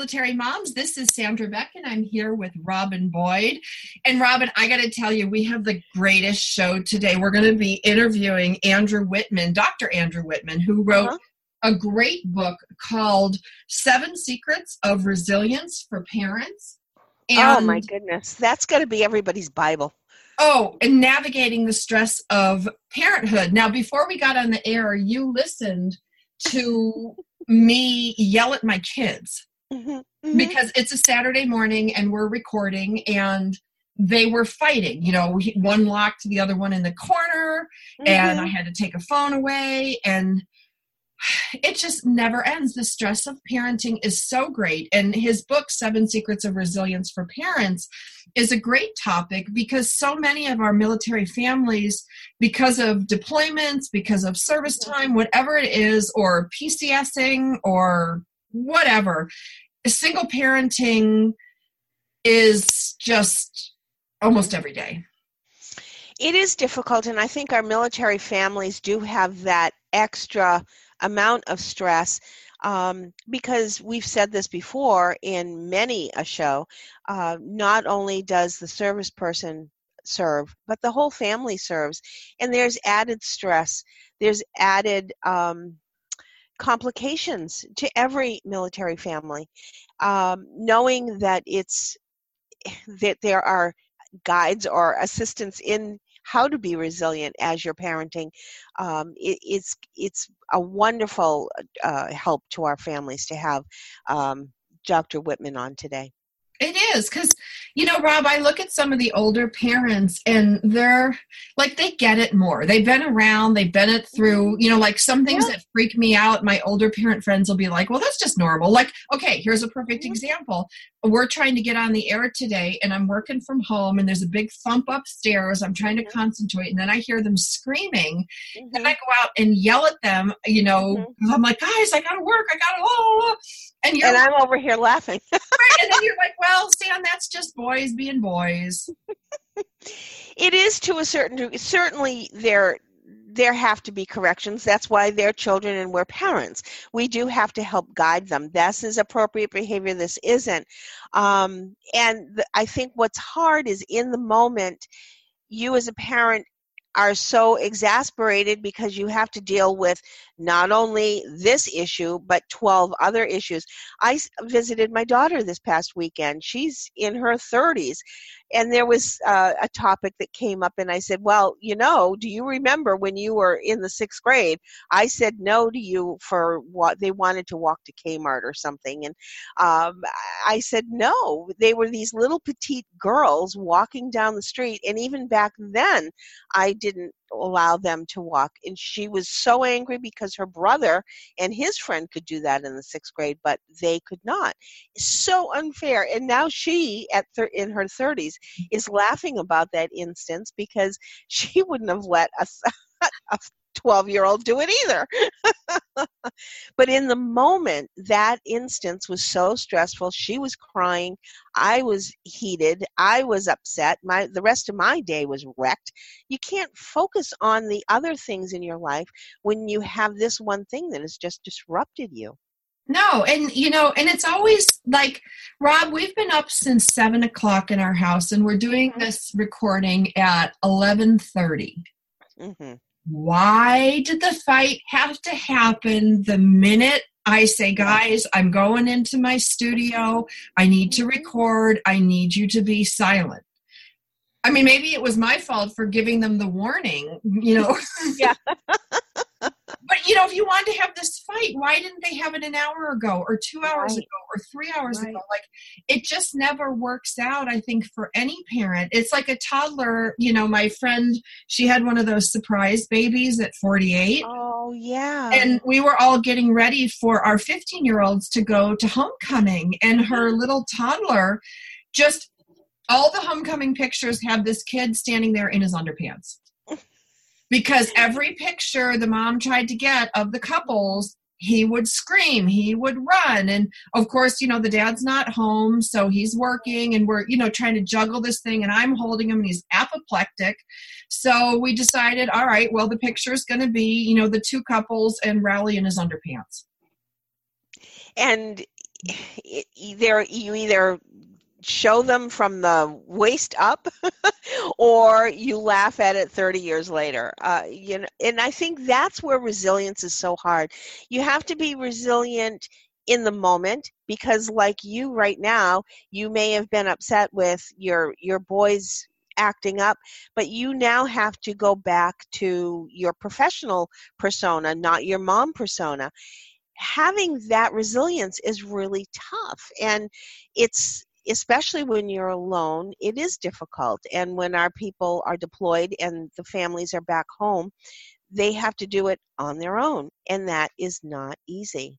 Military moms, this is Sandra Beck, and I'm here with Robin Boyd. And Robin, I got to tell you, we have the greatest show today. We're going to be interviewing Andrew Whitman, Dr. Andrew Whitman, who wrote uh-huh. a great book called Seven Secrets of Resilience for Parents. And, oh, my goodness. That's got to be everybody's Bible. Oh, and navigating the stress of parenthood. Now, before we got on the air, you listened to me yell at my kids mm-hmm. Mm-hmm. because it's a Saturday morning and we're recording and they were fighting. You know, one locked the other one in the corner mm-hmm. and I had to take a phone away and it just never ends. The stress of parenting is so great. And his book, Seven Secrets of Resilience for Parents, is a great topic because so many of our military families, because of deployments, because of service time, whatever it is, or PCSing or whatever, single parenting is just almost every day. It is difficult, and I think our military families do have that extra amount of stress um, because we've said this before in many a show. Uh, not only does the service person serve, but the whole family serves, and there's added stress. There's added um, complications to every military family. Um, knowing that it's that there are guides or assistance in how to be resilient as you're parenting um, it, it's it's a wonderful uh, help to our families to have um, dr whitman on today it is because, you know, Rob, I look at some of the older parents and they're like, they get it more. They've been around, they've been it through, you know, like some things yeah. that freak me out. My older parent friends will be like, well, that's just normal. Like, okay, here's a perfect mm-hmm. example. We're trying to get on the air today and I'm working from home and there's a big thump upstairs. I'm trying to mm-hmm. concentrate and then I hear them screaming mm-hmm. and I go out and yell at them, you know, mm-hmm. I'm like, guys, I gotta work, I gotta, oh, and you're and I'm over here laughing. right, and then you're like, well, Stan, that's just boys being boys. it is to a certain degree. Certainly, there there have to be corrections. That's why they're children and we're parents. We do have to help guide them. This is appropriate behavior. This isn't. Um, and the, I think what's hard is in the moment, you as a parent are so exasperated because you have to deal with not only this issue but 12 other issues. I visited my daughter this past weekend. She's in her 30s and there was uh, a topic that came up and i said well you know do you remember when you were in the sixth grade? I said no to you for what they wanted to walk to kmart or something. And um, i said no they were these little petite girls walking down the street and even back then i didn't allow them to walk. And she was so angry because her brother and his friend could do that in the sixth grade, but they could not. So unfair. And now she, at thir- in her 30s, is laughing about that instance because she wouldn't have let a, a 12 year old do it either. but in the moment, that instance was so stressful. She was crying. I was heated. I was upset. My the rest of my day was wrecked. You can't focus on the other things in your life when you have this one thing that has just disrupted you. No, and you know, and it's always like Rob. We've been up since seven o'clock in our house, and we're doing mm-hmm. this recording at eleven thirty. Mm-hmm why did the fight have to happen the minute I say, guys, I'm going into my studio. I need to mm-hmm. record. I need you to be silent. I mean, maybe it was my fault for giving them the warning, you know. yeah. but you know, if you wanted to have this fight, why didn't they have it an hour ago or two hours right. ago or three hours right. ago? Like it just never works out, I think, for any parent. It's like a toddler, you know, my friend, she had one of those surprise babies at 48. Oh, yeah. And we were all getting ready for our 15 year olds to go to homecoming, and her mm-hmm. little toddler just all the homecoming pictures have this kid standing there in his underpants. Because every picture the mom tried to get of the couples, he would scream, he would run. And of course, you know, the dad's not home, so he's working and we're, you know, trying to juggle this thing and I'm holding him and he's apoplectic. So we decided, all right, well, the picture is going to be, you know, the two couples and Rowley in his underpants. And either you either show them from the waist up or you laugh at it 30 years later. Uh, you know and i think that's where resilience is so hard. You have to be resilient in the moment because like you right now you may have been upset with your your boys acting up but you now have to go back to your professional persona not your mom persona. Having that resilience is really tough and it's especially when you're alone, it is difficult. And when our people are deployed and the families are back home, they have to do it on their own. And that is not easy.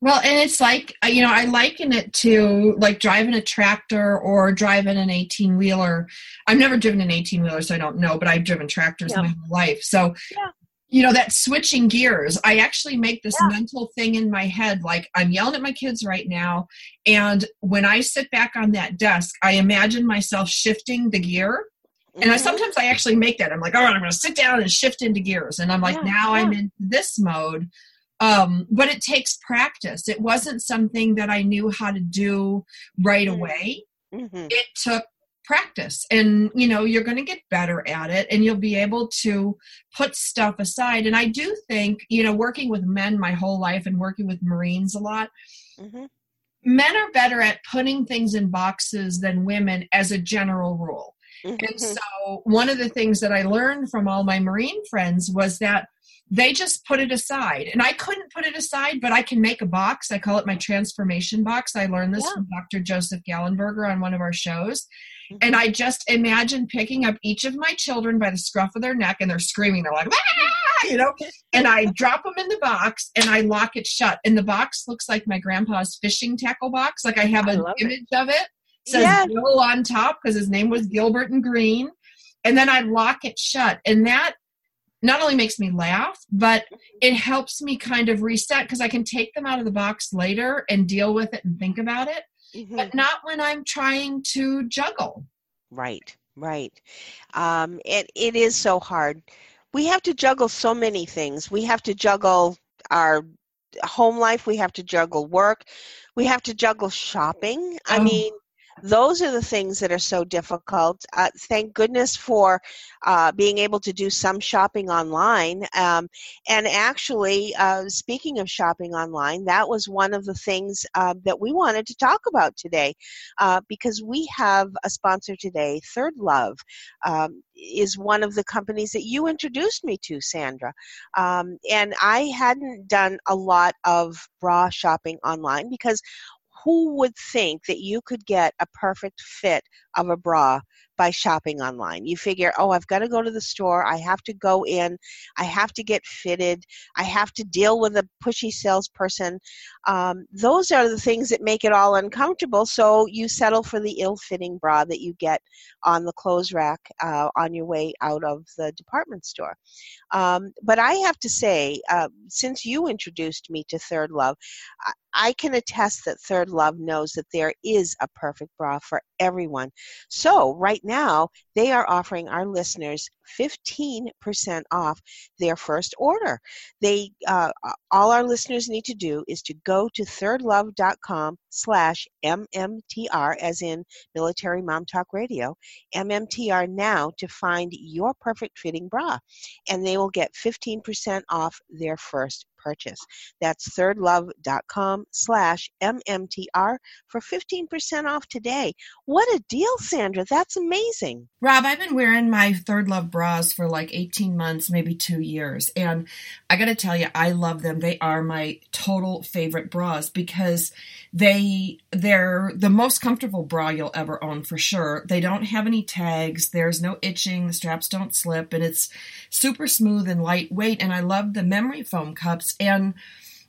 Well, and it's like, uh, you know, I liken it to like driving a tractor or driving an 18 wheeler. I've never driven an 18 wheeler, so I don't know, but I've driven tractors yeah. my whole life. So yeah you know that switching gears i actually make this yeah. mental thing in my head like i'm yelling at my kids right now and when i sit back on that desk i imagine myself shifting the gear and I, mm-hmm. sometimes i actually make that i'm like all right i'm going to sit down and shift into gears and i'm like yeah, now yeah. i'm in this mode um, but it takes practice it wasn't something that i knew how to do right mm-hmm. away mm-hmm. it took practice and you know you're going to get better at it and you'll be able to put stuff aside and i do think you know working with men my whole life and working with marines a lot mm-hmm. men are better at putting things in boxes than women as a general rule mm-hmm. and so one of the things that i learned from all my marine friends was that they just put it aside and i couldn't put it aside but i can make a box i call it my transformation box i learned this yeah. from dr joseph gallenberger on one of our shows and I just imagine picking up each of my children by the scruff of their neck and they're screaming. They're like, ah! you know, and I drop them in the box and I lock it shut. And the box looks like my grandpa's fishing tackle box. Like I have an image it. of it. it says yes. Bill on top because his name was Gilbert and Green. And then I lock it shut. And that not only makes me laugh, but it helps me kind of reset because I can take them out of the box later and deal with it and think about it mm-hmm. but not when I'm trying to juggle. Right, right. Um, it, it is so hard. We have to juggle so many things. We have to juggle our home life, we have to juggle work, we have to juggle shopping. I oh. mean, those are the things that are so difficult. Uh, thank goodness for uh, being able to do some shopping online. Um, and actually, uh, speaking of shopping online, that was one of the things uh, that we wanted to talk about today uh, because we have a sponsor today, Third Love. Um, is one of the companies that you introduced me to, Sandra. Um, and I hadn't done a lot of bra shopping online because who would think that you could get a perfect fit of a bra by shopping online. You figure, oh, I've got to go to the store. I have to go in. I have to get fitted. I have to deal with a pushy salesperson. Um, those are the things that make it all uncomfortable. So you settle for the ill fitting bra that you get on the clothes rack uh, on your way out of the department store. Um, but I have to say, uh, since you introduced me to Third Love, I, I can attest that Third Love knows that there is a perfect bra for everyone. So, right now, they are offering our listeners 15% off their first order. They uh, all our listeners need to do is to go to thirdlove.com slash mmtr as in military mom talk radio mmtr now to find your perfect fitting bra and they will get 15% off their first purchase. That's thirdlove.com slash MMTR for 15% off today. What a deal, Sandra. That's amazing. Rob, I've been wearing my Third Love bras for like 18 months, maybe two years. And I got to tell you, I love them. They are my total favorite bras because they, they're the most comfortable bra you'll ever own for sure. They don't have any tags. There's no itching. The straps don't slip and it's super smooth and lightweight. And I love the memory foam cups and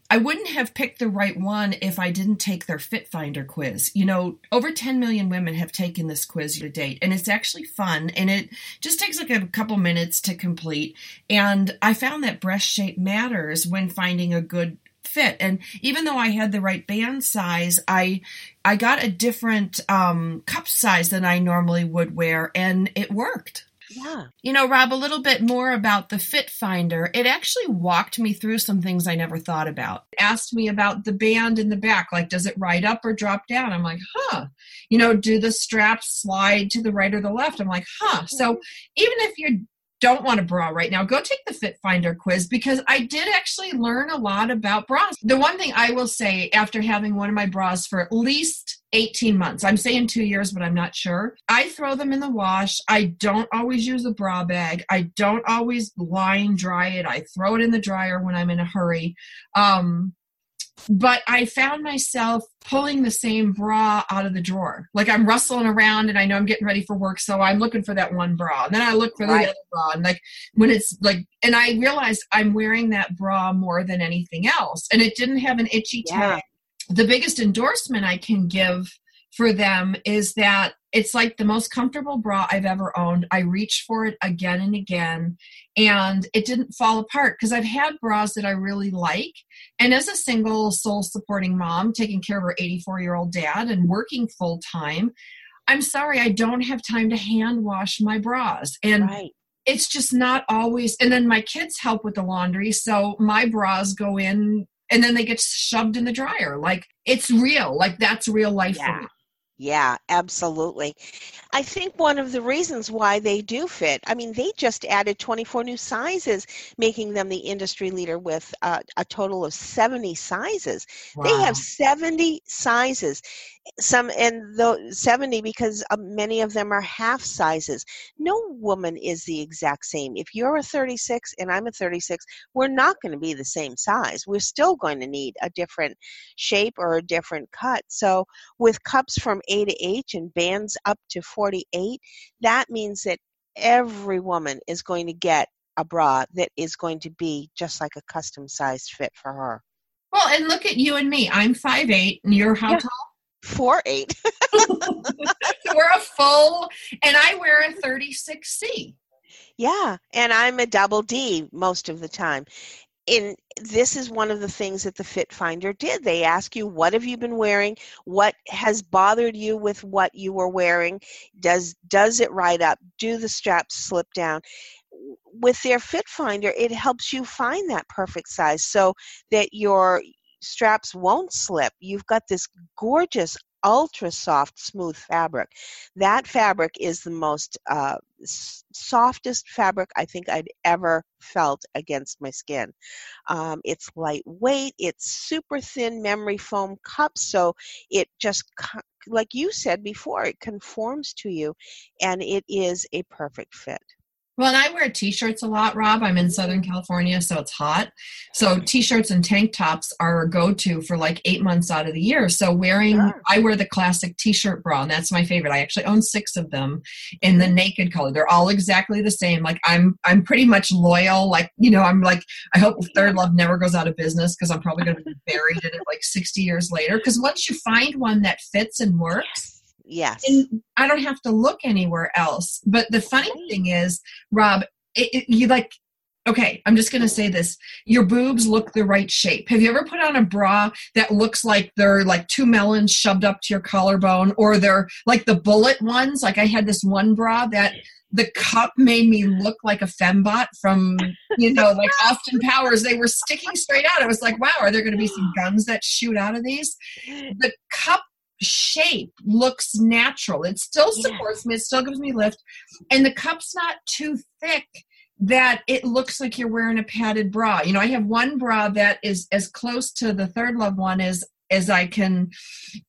I wouldn't have picked the right one if I didn't take their Fit Finder quiz. You know, over 10 million women have taken this quiz to date, and it's actually fun, and it just takes like a couple minutes to complete. And I found that breast shape matters when finding a good fit and even though i had the right band size i i got a different um, cup size than i normally would wear and it worked yeah. You know, Rob, a little bit more about the Fit Finder. It actually walked me through some things I never thought about. It asked me about the band in the back, like does it ride up or drop down? I'm like, huh. You know, do the straps slide to the right or the left? I'm like, huh. So mm-hmm. even if you're don't want a bra right now, go take the Fit Finder quiz because I did actually learn a lot about bras. The one thing I will say after having one of my bras for at least 18 months, I'm saying two years, but I'm not sure. I throw them in the wash. I don't always use a bra bag. I don't always line dry it. I throw it in the dryer when I'm in a hurry. Um, but I found myself pulling the same bra out of the drawer. Like I'm rustling around and I know I'm getting ready for work, so I'm looking for that one bra. And then I look for the right. other bra. And like when it's like, and I realized I'm wearing that bra more than anything else. And it didn't have an itchy yeah. tag. The biggest endorsement I can give for them is that it's like the most comfortable bra I've ever owned. I reached for it again and again, and it didn't fall apart because I've had bras that I really like. And as a single soul supporting mom, taking care of her 84 year old dad and working full time, I'm sorry, I don't have time to hand wash my bras. And right. it's just not always. And then my kids help with the laundry. So my bras go in and then they get shoved in the dryer. Like it's real. Like that's real life yeah. for me. Yeah, absolutely. I think one of the reasons why they do fit, I mean, they just added 24 new sizes, making them the industry leader with uh, a total of 70 sizes. Wow. They have 70 sizes some and the 70 because uh, many of them are half sizes. No woman is the exact same. If you're a 36 and i'm a 36 we're not going to be the same size. We're still going to need a different shape or a different cut. So with cups from a to h and bands up to 48 that means that every woman is going to get a bra that is going to be just like a custom sized fit for her. Well and look at you and me. I'm five eight and you're how yeah. tall four eight. we're a full, and I wear a 36C. Yeah, and I'm a double D most of the time. And this is one of the things that the Fit Finder did. They ask you, what have you been wearing? What has bothered you with what you were wearing? Does does it ride up? Do the straps slip down? With their Fit Finder, it helps you find that perfect size so that your straps won't slip. You've got this gorgeous ultra soft smooth fabric. That fabric is the most uh, softest fabric i think i'd ever felt against my skin. Um, it's lightweight it's super thin memory foam cups so it just like you said before it conforms to you and it is a perfect fit well, and I wear t-shirts a lot, Rob. I'm in Southern California, so it's hot. So t-shirts and tank tops are a go-to for like eight months out of the year. So wearing, sure. I wear the classic t-shirt bra, and that's my favorite. I actually own six of them in the naked color. They're all exactly the same. Like I'm, I'm pretty much loyal. Like you know, I'm like, I hope Third Love never goes out of business because I'm probably going to be buried in it like 60 years later. Because once you find one that fits and works Yes. And I don't have to look anywhere else. But the funny thing is, Rob, it, it, you like, okay, I'm just going to say this. Your boobs look the right shape. Have you ever put on a bra that looks like they're like two melons shoved up to your collarbone or they're like the bullet ones? Like I had this one bra that the cup made me look like a fembot from, you know, like Austin Powers. They were sticking straight out. I was like, wow, are there going to be some guns that shoot out of these? The cup shape looks natural. It still supports me, it still gives me lift. And the cup's not too thick that it looks like you're wearing a padded bra. You know, I have one bra that is as close to the third love one as as I can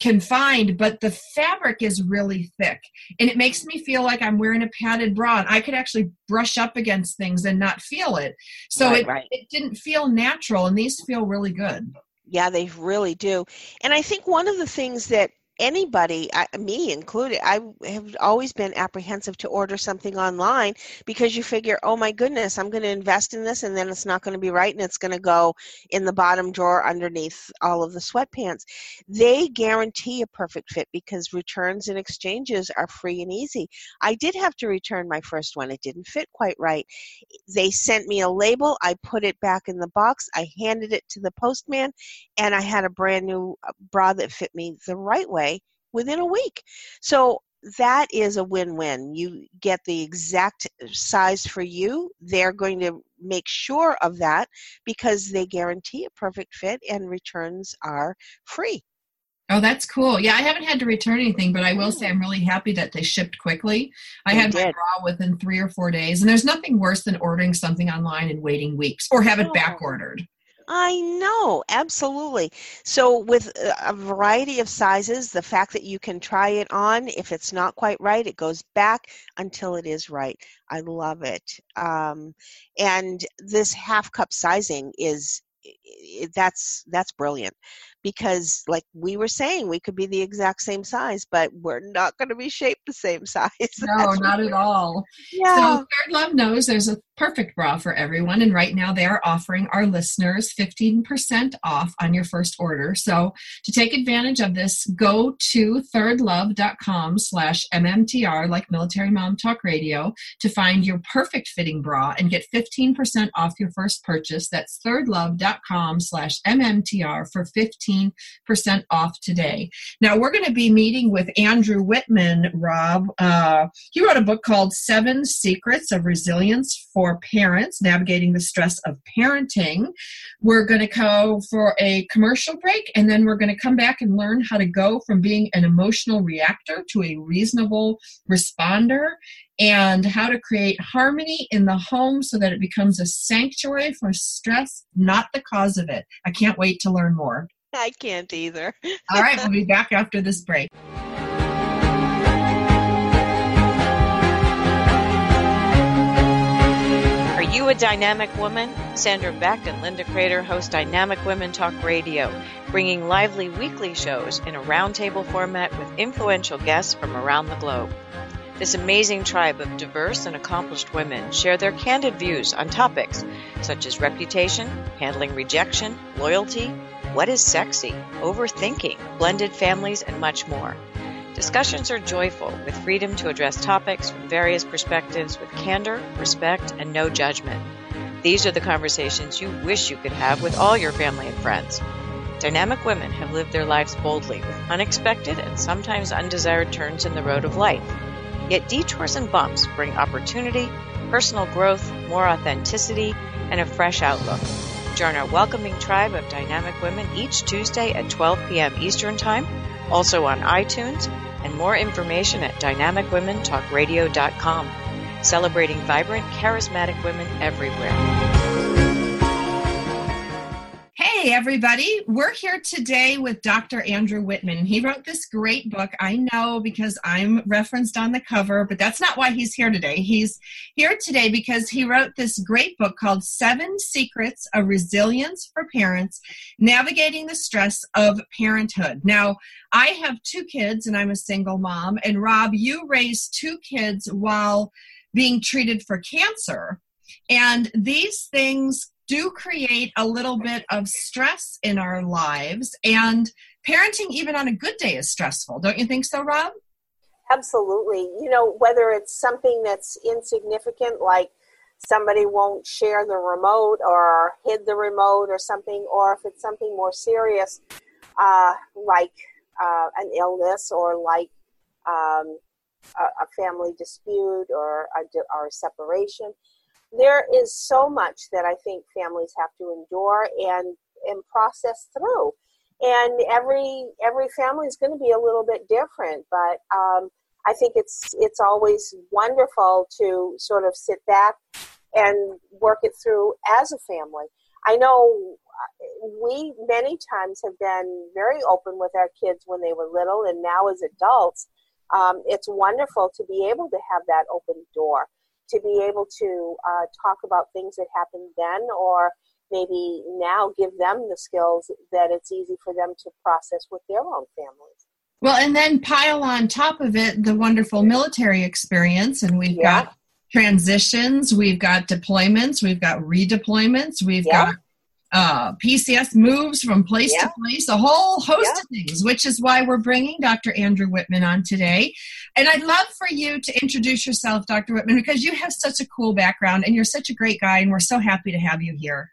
can find, but the fabric is really thick and it makes me feel like I'm wearing a padded bra and I could actually brush up against things and not feel it. So right, it, right. it didn't feel natural and these feel really good. Yeah, they really do. And I think one of the things that anybody, I, me included, I have always been apprehensive to order something online because you figure, oh my goodness, I'm going to invest in this and then it's not going to be right and it's going to go in the bottom drawer underneath all of the sweatpants. They guarantee a perfect fit because returns and exchanges are free and easy. I did have to return my first one, it didn't fit quite right. They sent me a label, I put it back in the box, I handed it to the postman, and I had a brand new uh, bra that fit me the right way within a week. So that is a win win. You get the exact size for you. They're going to make sure of that because they guarantee a perfect fit and returns are free. Oh, that's cool. Yeah, I haven't had to return anything, but I will hmm. say I'm really happy that they shipped quickly. I they had did. my bra within three or four days, and there's nothing worse than ordering something online and waiting weeks or have it oh. back ordered. I know, absolutely. So, with a variety of sizes, the fact that you can try it on, if it's not quite right, it goes back until it is right. I love it. Um, and this half cup sizing is that's that's brilliant. Because like we were saying we could be the exact same size but we're not going to be shaped the same size no not at all. Yeah. So third love knows there's a perfect bra for everyone and right now they are offering our listeners 15% off on your first order. So to take advantage of this go to thirdlove.com slash mmtr like military mom talk radio to find your perfect fitting bra and get 15% off your first purchase. That's thirdlove.com slash mmtr for 15 15% off today. Now, we're going to be meeting with Andrew Whitman, Rob. Uh, he wrote a book called Seven Secrets of Resilience for Parents Navigating the Stress of Parenting. We're going to go for a commercial break and then we're going to come back and learn how to go from being an emotional reactor to a reasonable responder and how to create harmony in the home so that it becomes a sanctuary for stress, not the cause of it. I can't wait to learn more. I can't either. All right, we'll be back after this break. Are you a dynamic woman? Sandra Beck and Linda Crater host Dynamic Women Talk Radio, bringing lively weekly shows in a roundtable format with influential guests from around the globe. This amazing tribe of diverse and accomplished women share their candid views on topics such as reputation, handling rejection, loyalty, what is sexy, overthinking, blended families, and much more. Discussions are joyful, with freedom to address topics from various perspectives with candor, respect, and no judgment. These are the conversations you wish you could have with all your family and friends. Dynamic women have lived their lives boldly with unexpected and sometimes undesired turns in the road of life. Yet detours and bumps bring opportunity, personal growth, more authenticity, and a fresh outlook. Join our welcoming tribe of dynamic women each Tuesday at 12 p.m. Eastern Time, also on iTunes, and more information at dynamicwomentalkradio.com. Celebrating vibrant, charismatic women everywhere. Hey, everybody. We're here today with Dr. Andrew Whitman. He wrote this great book. I know because I'm referenced on the cover, but that's not why he's here today. He's here today because he wrote this great book called Seven Secrets of Resilience for Parents Navigating the Stress of Parenthood. Now, I have two kids and I'm a single mom. And Rob, you raised two kids while being treated for cancer. And these things do create a little bit of stress in our lives. And parenting, even on a good day, is stressful. Don't you think so, Rob? Absolutely. You know, whether it's something that's insignificant, like somebody won't share the remote or hid the remote or something, or if it's something more serious, uh, like uh, an illness or like um, a, family dispute or a, or a separation there is so much that I think families have to endure and and process through. And every every family is going to be a little bit different, but um, I think it's it's always wonderful to sort of sit back and work it through as a family. I know uh, we many times have been very open with our kids when they were little, and now as adults, um, it's wonderful to be able to have that open door to be able to uh, talk about things that happened then or maybe now give them the skills that it's easy for them to process with their own families. Well, and then pile on top of it the wonderful military experience, and we've yeah. got transitions, we've got deployments, we've got redeployments, we've yeah. got uh, PCS moves from place yeah. to place, a whole host yeah. of things, which is why we're bringing Dr. Andrew Whitman on today. And I'd love for you to introduce yourself, Dr. Whitman, because you have such a cool background and you're such a great guy, and we're so happy to have you here.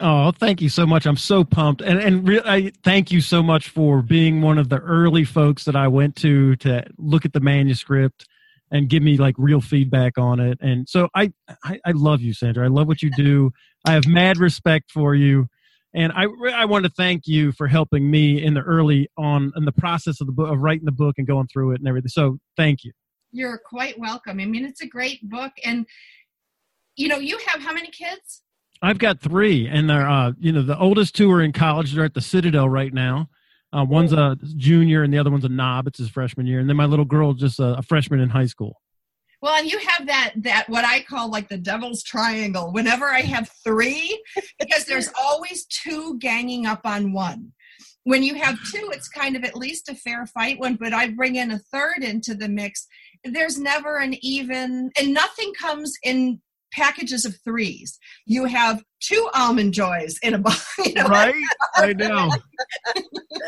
Oh, thank you so much. I'm so pumped. And and re- I thank you so much for being one of the early folks that I went to to look at the manuscript and give me like real feedback on it. And so I, I, I love you, Sandra. I love what you do. I have mad respect for you. And I, I want to thank you for helping me in the early on in the process of the book of writing the book and going through it and everything. So thank you. You're quite welcome. I mean, it's a great book, and you know, you have how many kids? I've got three, and they're uh, you know the oldest two are in college. They're at the Citadel right now, uh, one's a junior and the other one's a knob. It's his freshman year, and then my little girl just a, a freshman in high school. Well, and you have that that what I call like the devil's triangle. Whenever I have three, because there's always two ganging up on one. When you have two, it's kind of at least a fair fight one, but I bring in a third into the mix. There's never an even, and nothing comes in packages of threes. You have two almond joys in a box. You know? Right? I know.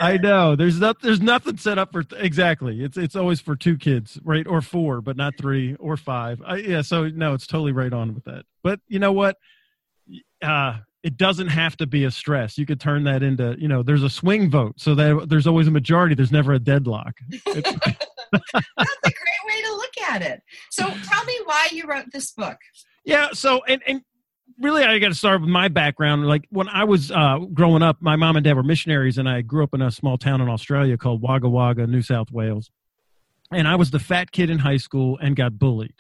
I know. There's not. There's nothing set up for th- exactly. It's it's always for two kids, right, or four, but not three or five. I, yeah. So no, it's totally right on with that. But you know what? Uh, it doesn't have to be a stress. You could turn that into, you know, there's a swing vote, so that there's always a majority. There's never a deadlock. That's a great way to look at it. So tell me why you wrote this book. Yeah. So, and, and really, I got to start with my background. Like when I was uh, growing up, my mom and dad were missionaries, and I grew up in a small town in Australia called Wagga Wagga, New South Wales. And I was the fat kid in high school and got bullied.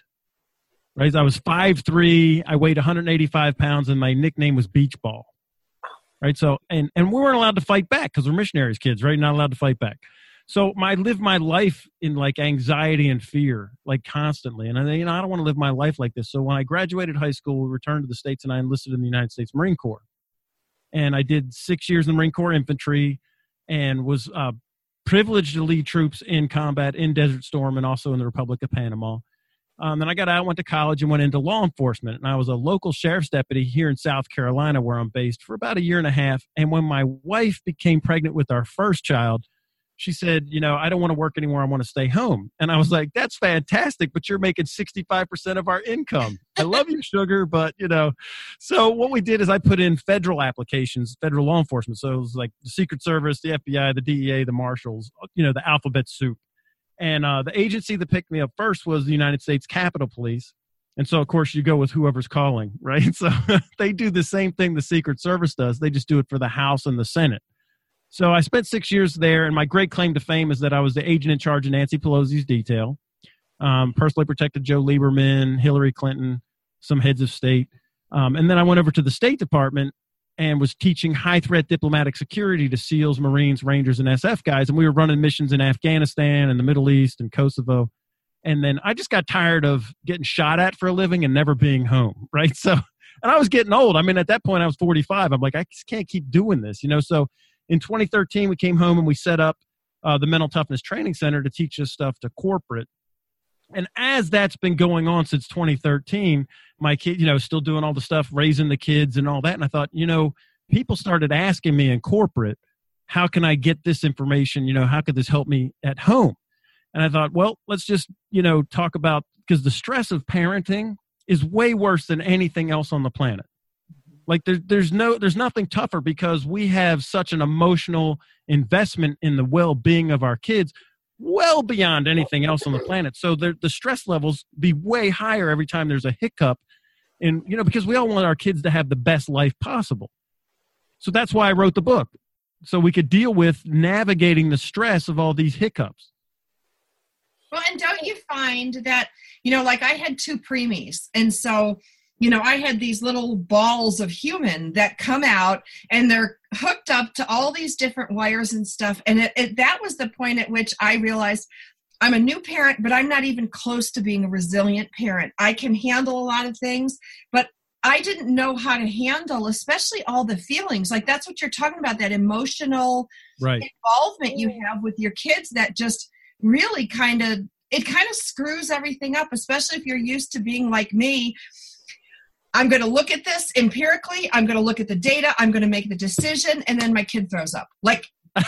Right. I was five three. I weighed 185 pounds, and my nickname was Beach Ball. Right. So, and and we weren't allowed to fight back because we're missionaries kids, right? Not allowed to fight back. So my live my life in like anxiety and fear, like constantly. And I, you know, I don't want to live my life like this. So when I graduated high school, we returned to the States and I enlisted in the United States Marine Corps. And I did six years in the Marine Corps infantry and was uh, privileged to lead troops in combat in Desert Storm and also in the Republic of Panama. Um, then I got out, went to college, and went into law enforcement. And I was a local sheriff's deputy here in South Carolina, where I'm based, for about a year and a half. And when my wife became pregnant with our first child, she said, you know, I don't want to work anymore. I want to stay home. And I was like, that's fantastic, but you're making 65% of our income. I love you, sugar, but you know. So what we did is I put in federal applications, federal law enforcement. So it was like the Secret Service, the FBI, the DEA, the Marshals, you know, the alphabet soup. And uh, the agency that picked me up first was the United States Capitol Police. And so, of course, you go with whoever's calling, right? So they do the same thing the Secret Service does. They just do it for the House and the Senate. So I spent six years there, and my great claim to fame is that I was the agent in charge of Nancy Pelosi's detail. Um, personally protected Joe Lieberman, Hillary Clinton, some heads of state. Um, and then I went over to the State Department and was teaching high threat diplomatic security to SEALs, Marines, Rangers, and SF guys. And we were running missions in Afghanistan and the Middle East and Kosovo. And then I just got tired of getting shot at for a living and never being home, right? So, and I was getting old. I mean, at that point, I was 45. I'm like, I just can't keep doing this, you know? So in 2013, we came home and we set up uh, the Mental Toughness Training Center to teach this stuff to corporate. And as that's been going on since 2013, my kid, you know, still doing all the stuff, raising the kids and all that. And I thought, you know, people started asking me in corporate, how can I get this information? You know, how could this help me at home? And I thought, well, let's just, you know, talk about because the stress of parenting is way worse than anything else on the planet. Like there's there's no there's nothing tougher because we have such an emotional investment in the well-being of our kids well beyond anything else on the planet. So the the stress levels be way higher every time there's a hiccup and you know because we all want our kids to have the best life possible. So that's why I wrote the book. So we could deal with navigating the stress of all these hiccups. Well, and don't you find that, you know, like I had two preemies, and so you know, I had these little balls of human that come out and they're hooked up to all these different wires and stuff. And it, it, that was the point at which I realized I'm a new parent, but I'm not even close to being a resilient parent. I can handle a lot of things, but I didn't know how to handle, especially all the feelings. Like that's what you're talking about, that emotional right. involvement you have with your kids that just really kind of it kind of screws everything up, especially if you're used to being like me. I'm going to look at this empirically. I'm going to look at the data. I'm going to make the decision, and then my kid throws up. Like,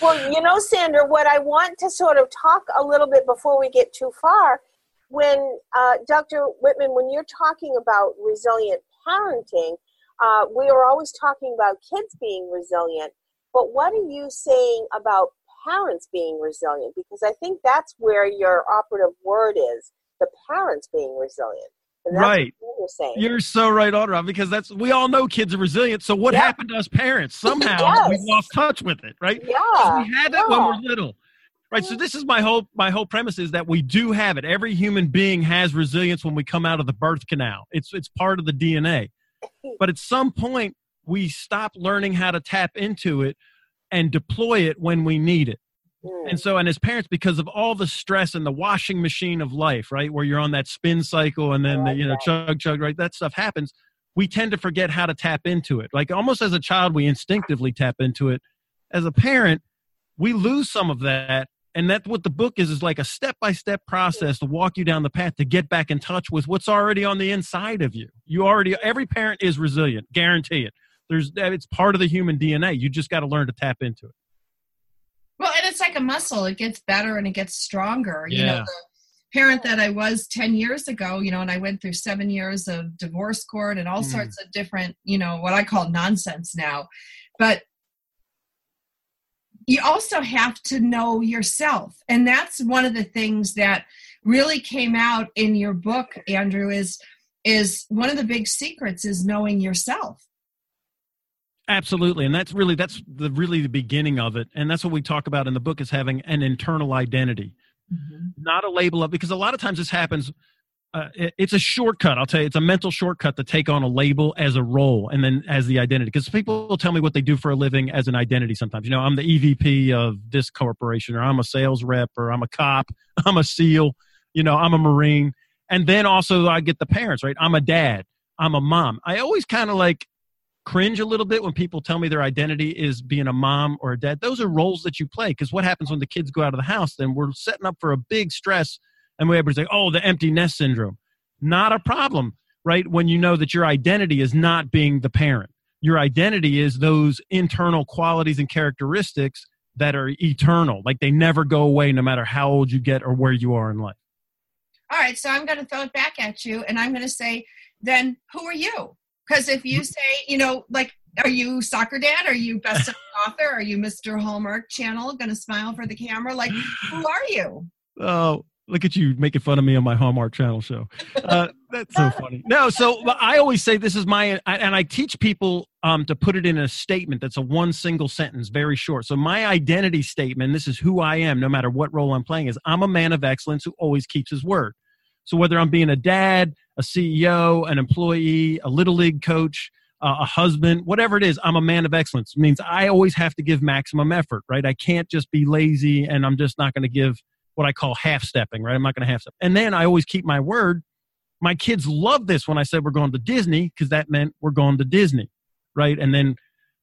well, you know, Sandra, what I want to sort of talk a little bit before we get too far, when uh, Dr. Whitman, when you're talking about resilient parenting, uh, we are always talking about kids being resilient. But what are you saying about parents being resilient? Because I think that's where your operative word is the parents being resilient. right. You're, saying. you're so right Rob, because that's we all know kids are resilient. So what happened to us parents? Somehow yes. we lost touch with it, right? Yeah. We had that yeah. when we are little. Right. So mm-hmm. this is my whole my whole premise is that we do have it. Every human being has resilience when we come out of the birth canal. It's it's part of the DNA. But at some point we stop learning how to tap into it and deploy it when we need it. And so, and as parents, because of all the stress and the washing machine of life, right, where you're on that spin cycle and then, the, you know, chug, chug, right, that stuff happens, we tend to forget how to tap into it. Like almost as a child, we instinctively tap into it. As a parent, we lose some of that. And that's what the book is, is like a step by step process to walk you down the path to get back in touch with what's already on the inside of you. You already, every parent is resilient, guarantee it. There's, it's part of the human DNA. You just got to learn to tap into it. It's like a muscle. It gets better and it gets stronger. Yeah. You know, the parent that I was 10 years ago, you know, and I went through seven years of divorce court and all mm. sorts of different, you know, what I call nonsense now. But you also have to know yourself. And that's one of the things that really came out in your book, Andrew, is is one of the big secrets is knowing yourself Absolutely, and that's really that's the really the beginning of it, and that's what we talk about in the book is having an internal identity, mm-hmm. not a label of because a lot of times this happens. Uh, it, it's a shortcut. I'll tell you, it's a mental shortcut to take on a label as a role and then as the identity. Because people will tell me what they do for a living as an identity. Sometimes, you know, I'm the EVP of this corporation, or I'm a sales rep, or I'm a cop, I'm a SEAL, you know, I'm a Marine, and then also I get the parents, right? I'm a dad, I'm a mom. I always kind of like cringe a little bit when people tell me their identity is being a mom or a dad. Those are roles that you play because what happens when the kids go out of the house? Then we're setting up for a big stress, and we ever say, "Oh, the empty nest syndrome." Not a problem, right? When you know that your identity is not being the parent, your identity is those internal qualities and characteristics that are eternal, like they never go away, no matter how old you get or where you are in life. All right, so I'm going to throw it back at you, and I'm going to say, then who are you? Because if you say, you know, like, are you soccer dad? Are you best author? Are you Mr. Hallmark Channel? Going to smile for the camera? Like, who are you? Oh, look at you making fun of me on my Hallmark Channel show. Uh, that's so funny. No, so I always say this is my, and I teach people um, to put it in a statement that's a one single sentence, very short. So my identity statement, this is who I am, no matter what role I'm playing, is I'm a man of excellence who always keeps his word. So whether I'm being a dad, a CEO, an employee, a little league coach, uh, a husband, whatever it is, I'm a man of excellence. It means I always have to give maximum effort, right? I can't just be lazy and I'm just not going to give what I call half stepping, right? I'm not going to half step. And then I always keep my word. My kids love this when I said we're going to Disney because that meant we're going to Disney, right? And then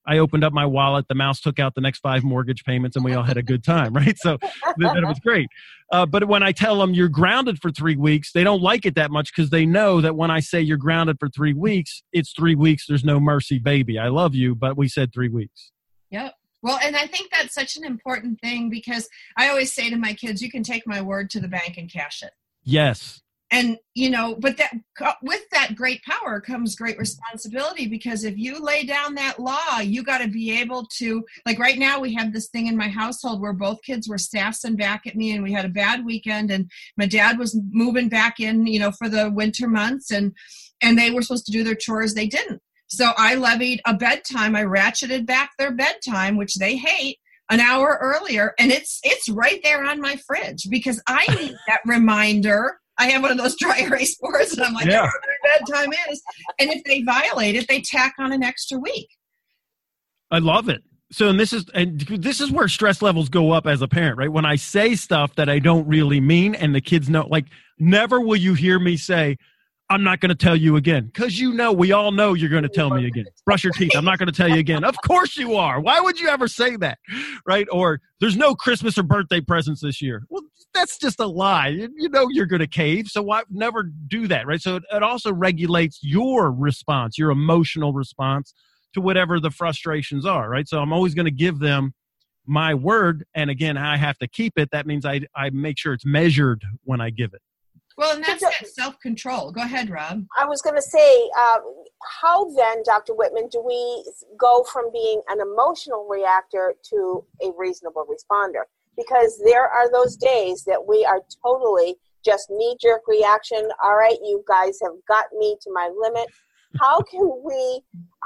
I opened up my wallet. The mouse took out the next five mortgage payments, and we all had a good time, right? So that, it was great. Uh, but when I tell them you're grounded for three weeks, they don't like it that much because they know that when I say you're grounded for three weeks, it's three weeks. There's no mercy, baby. I love you, but we said three weeks. Yep. Well, and I think that's such an important thing because I always say to my kids, you can take my word to the bank and cash it. Yes and you know but that with that great power comes great responsibility because if you lay down that law you got to be able to like right now we have this thing in my household where both kids were sassing back at me and we had a bad weekend and my dad was moving back in you know for the winter months and and they were supposed to do their chores. They didn't. So i levied a bedtime. I ratcheted back their bedtime which they hate an hour earlier and it's it's right there on my fridge because i need that reminder I have one of those dry erase boards, and I'm like, yeah. Oh, their bedtime is. And if they violate it, they tack on an extra week. I love it. so and this is and this is where stress levels go up as a parent right when i say stuff that i don't really mean and the kids know like never will you hear me say i'm not going to tell you again because you know we all know you're going to tell me again brush your teeth i'm not going to tell you again of course you are why would you ever say that right or there's no christmas or birthday presents this year well that's just a lie you know you're going to cave so why never do that right so it, it also regulates your response your emotional response to whatever the frustrations are, right? So I'm always going to give them my word. And again, I have to keep it. That means I, I make sure it's measured when I give it. Well, and that's that self control. Go ahead, Rob. I was going to say, uh, how then, Dr. Whitman, do we go from being an emotional reactor to a reasonable responder? Because there are those days that we are totally just knee jerk reaction. All right, you guys have got me to my limit. How can we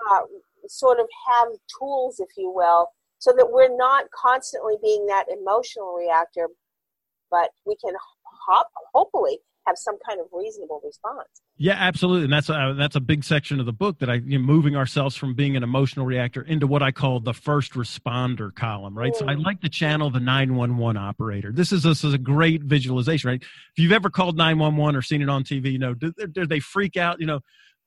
uh, sort of have tools, if you will, so that we're not constantly being that emotional reactor, but we can hop, hopefully have some kind of reasonable response. Yeah, absolutely, and that's a, that's a big section of the book that I you know, moving ourselves from being an emotional reactor into what I call the first responder column, right? Mm. So I mm. like to channel the nine one one operator. This is this is a great visualization, right? If you've ever called nine one one or seen it on TV, you know, do, do they freak out? You know,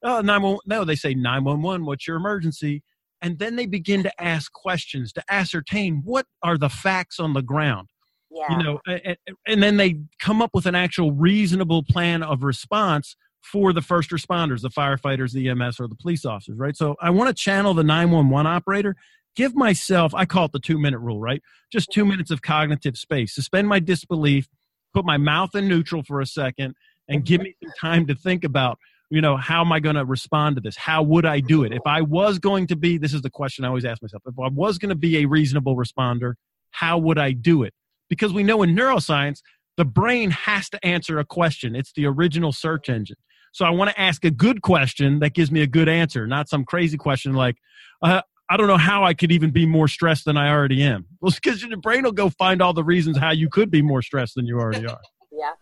oh, 911. No, they say 911, what's your emergency? And then they begin to ask questions to ascertain what are the facts on the ground. Yeah. You know, and, and then they come up with an actual reasonable plan of response for the first responders, the firefighters, the EMS, or the police officers, right? So I want to channel the 911 operator, give myself, I call it the two minute rule, right? Just two minutes of cognitive space, suspend my disbelief, put my mouth in neutral for a second, and give me some time to think about you know, how am I going to respond to this? How would I do it? If I was going to be, this is the question I always ask myself, if I was going to be a reasonable responder, how would I do it? Because we know in neuroscience, the brain has to answer a question. It's the original search engine. So I want to ask a good question that gives me a good answer, not some crazy question like, uh, I don't know how I could even be more stressed than I already am. Well, because your brain will go find all the reasons how you could be more stressed than you already are. yeah.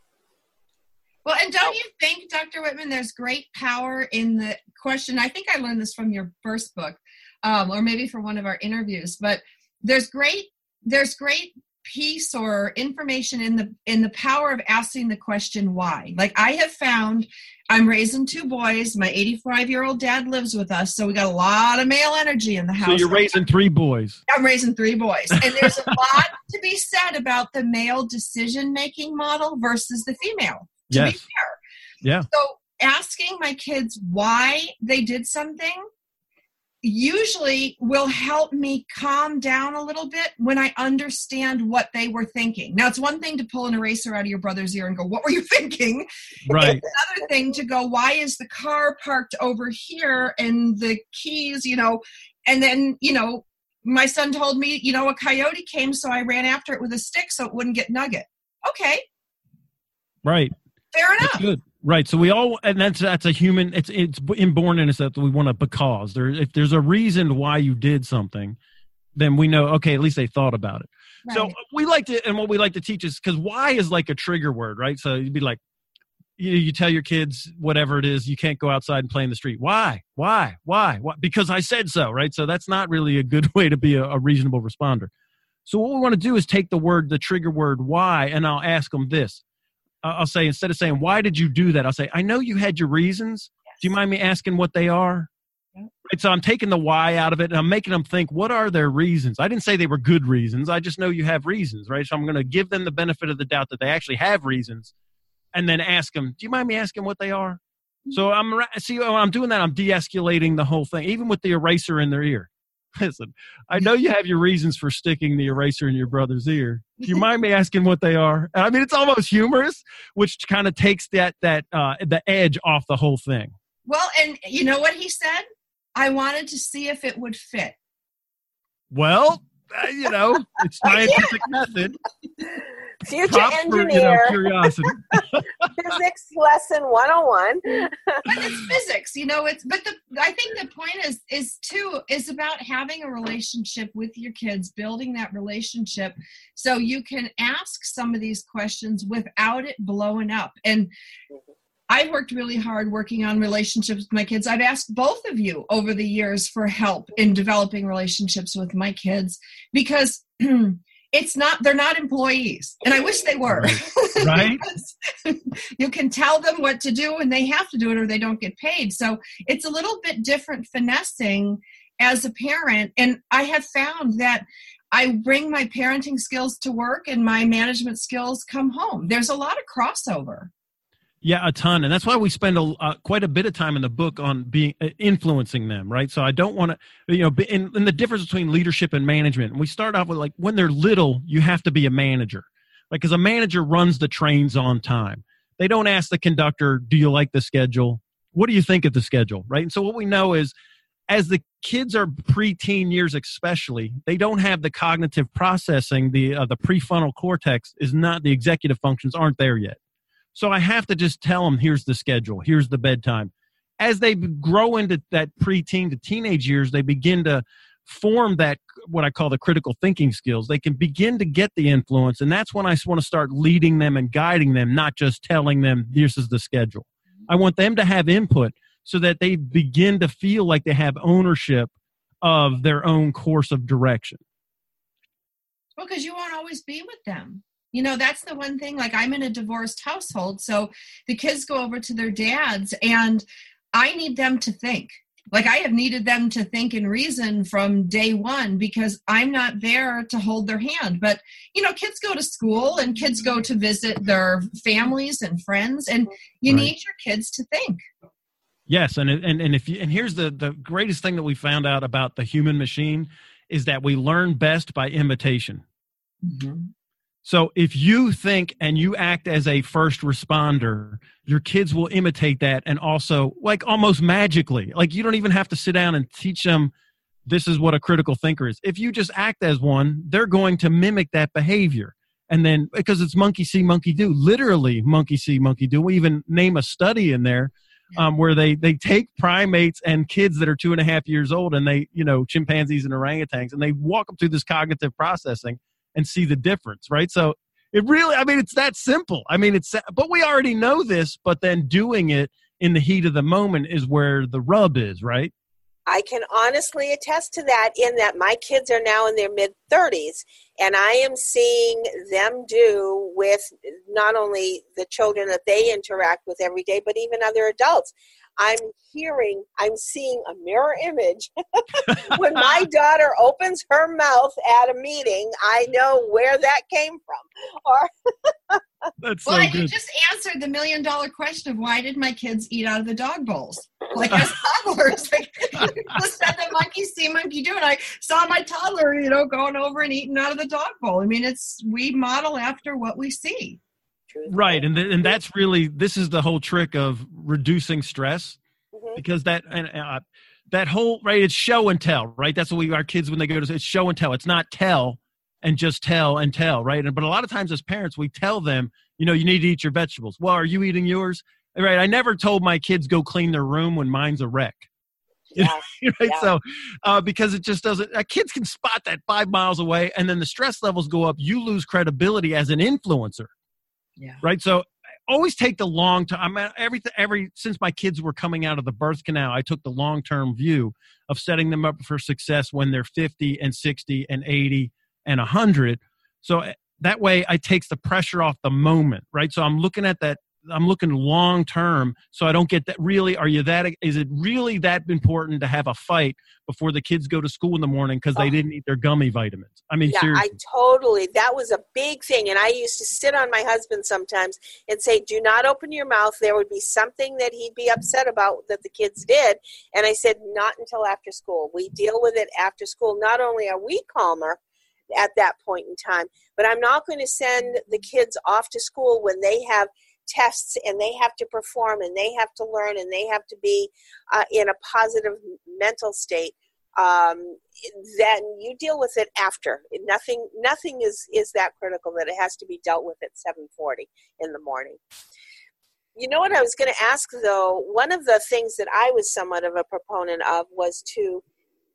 Well, and don't you think, Dr. Whitman, there's great power in the question? I think I learned this from your first book, um, or maybe from one of our interviews. But there's great there's great piece or information in the in the power of asking the question why. Like I have found, I'm raising two boys. My 85 year old dad lives with us, so we got a lot of male energy in the house. So you're raising three boys. I'm raising three boys, and there's a lot to be said about the male decision making model versus the female to yes. be fair. Yeah. So asking my kids why they did something usually will help me calm down a little bit when I understand what they were thinking. Now, it's one thing to pull an eraser out of your brother's ear and go, What were you thinking? Right. It's another thing to go, Why is the car parked over here and the keys, you know? And then, you know, my son told me, you know, a coyote came, so I ran after it with a stick so it wouldn't get Nugget. Okay. Right. Fair enough. That's good. Right. So we all, and that's that's a human. It's it's inborn in us that we want to because there. If there's a reason why you did something, then we know. Okay, at least they thought about it. Right. So we like to, and what we like to teach is because why is like a trigger word, right? So you'd be like, you, you tell your kids whatever it is, you can't go outside and play in the street. Why? Why? Why? Why? Because I said so, right? So that's not really a good way to be a, a reasonable responder. So what we want to do is take the word, the trigger word, why, and I'll ask them this I'll say instead of saying why did you do that, I'll say I know you had your reasons. Yes. Do you mind me asking what they are? Right, so I'm taking the why out of it and I'm making them think what are their reasons. I didn't say they were good reasons. I just know you have reasons, right? So I'm going to give them the benefit of the doubt that they actually have reasons, and then ask them, "Do you mind me asking what they are?" Mm-hmm. So I'm see when I'm doing that, I'm de-escalating the whole thing, even with the eraser in their ear. Listen, I know you have your reasons for sticking the eraser in your brother's ear. Do you mind me asking what they are? I mean, it's almost humorous, which kind of takes that that uh, the edge off the whole thing. Well, and you know what he said? I wanted to see if it would fit. Well, uh, you know, it's scientific method. Future Props engineer. For, you know, curiosity. physics lesson 101. but it's physics, you know, it's but the I think the point is is too is about having a relationship with your kids, building that relationship so you can ask some of these questions without it blowing up. And I've worked really hard working on relationships with my kids. I've asked both of you over the years for help in developing relationships with my kids because it's not they're not employees and i wish they were. Right. You can tell them what to do and they have to do it or they don't get paid. So it's a little bit different finessing as a parent and i have found that i bring my parenting skills to work and my management skills come home. There's a lot of crossover yeah, a ton, and that's why we spend a, uh, quite a bit of time in the book on being uh, influencing them, right? So I don't want to, you know, in, in the difference between leadership and management. And we start off with like when they're little, you have to be a manager, like because a manager runs the trains on time. They don't ask the conductor, "Do you like the schedule? What do you think of the schedule?" Right? And so what we know is, as the kids are preteen years, especially, they don't have the cognitive processing. The uh, the prefrontal cortex is not the executive functions aren't there yet. So I have to just tell them, here's the schedule, here's the bedtime. As they grow into that preteen to teenage years, they begin to form that what I call the critical thinking skills. They can begin to get the influence, and that's when I want to start leading them and guiding them, not just telling them this is the schedule. I want them to have input so that they begin to feel like they have ownership of their own course of direction. Well, because you won't always be with them you know that's the one thing like i'm in a divorced household so the kids go over to their dads and i need them to think like i have needed them to think and reason from day one because i'm not there to hold their hand but you know kids go to school and kids go to visit their families and friends and you right. need your kids to think yes and and, and if you and here's the the greatest thing that we found out about the human machine is that we learn best by imitation mm-hmm. So if you think and you act as a first responder, your kids will imitate that and also like almost magically. Like you don't even have to sit down and teach them this is what a critical thinker is. If you just act as one, they're going to mimic that behavior. And then because it's monkey see, monkey do, literally monkey see, monkey do. We even name a study in there um, where they they take primates and kids that are two and a half years old and they, you know, chimpanzees and orangutans, and they walk them through this cognitive processing and see the difference, right? So it really, I mean, it's that simple. I mean, it's, but we already know this, but then doing it in the heat of the moment is where the rub is, right? I can honestly attest to that in that my kids are now in their mid 30s and I am seeing them do with not only the children that they interact with every day, but even other adults. I'm hearing, I'm seeing a mirror image. when my daughter opens her mouth at a meeting, I know where that came from. Or That's well, so I good. just answered the million dollar question of why did my kids eat out of the dog bowls? Like as toddlers, like, just said the monkey see, monkey do, and I saw my toddler, you know, going over and eating out of the dog bowl. I mean, it's we model after what we see right and th- and that's really this is the whole trick of reducing stress mm-hmm. because that and uh, that whole right it's show and tell right that's what we our kids when they go to it's show and tell it's not tell and just tell and tell right and but a lot of times as parents we tell them you know you need to eat your vegetables well are you eating yours right i never told my kids go clean their room when mine's a wreck yeah. right? Yeah. So, uh, because it just doesn't, uh, kids can spot that five miles away, and then the stress levels go up. You lose credibility as an influencer. Yeah. Right. So always take the long time. I mean, every every since my kids were coming out of the birth canal, I took the long term view of setting them up for success when they're 50 and 60 and 80 and 100. So eh, that way, I takes the pressure off the moment. Right. So I'm looking at that I'm looking long term, so I don't get that. Really, are you that? Is it really that important to have a fight before the kids go to school in the morning because they oh. didn't eat their gummy vitamins? I mean, yeah, seriously. I totally. That was a big thing, and I used to sit on my husband sometimes and say, "Do not open your mouth." There would be something that he'd be upset about that the kids did, and I said, "Not until after school. We deal with it after school. Not only are we calmer." at that point in time. But I'm not going to send the kids off to school when they have tests and they have to perform and they have to learn and they have to be uh, in a positive mental state um, then you deal with it after. Nothing nothing is is that critical that it has to be dealt with at 7.40 in the morning. You know what i was going to ask though? One of the things that i was somewhat of a proponent of was to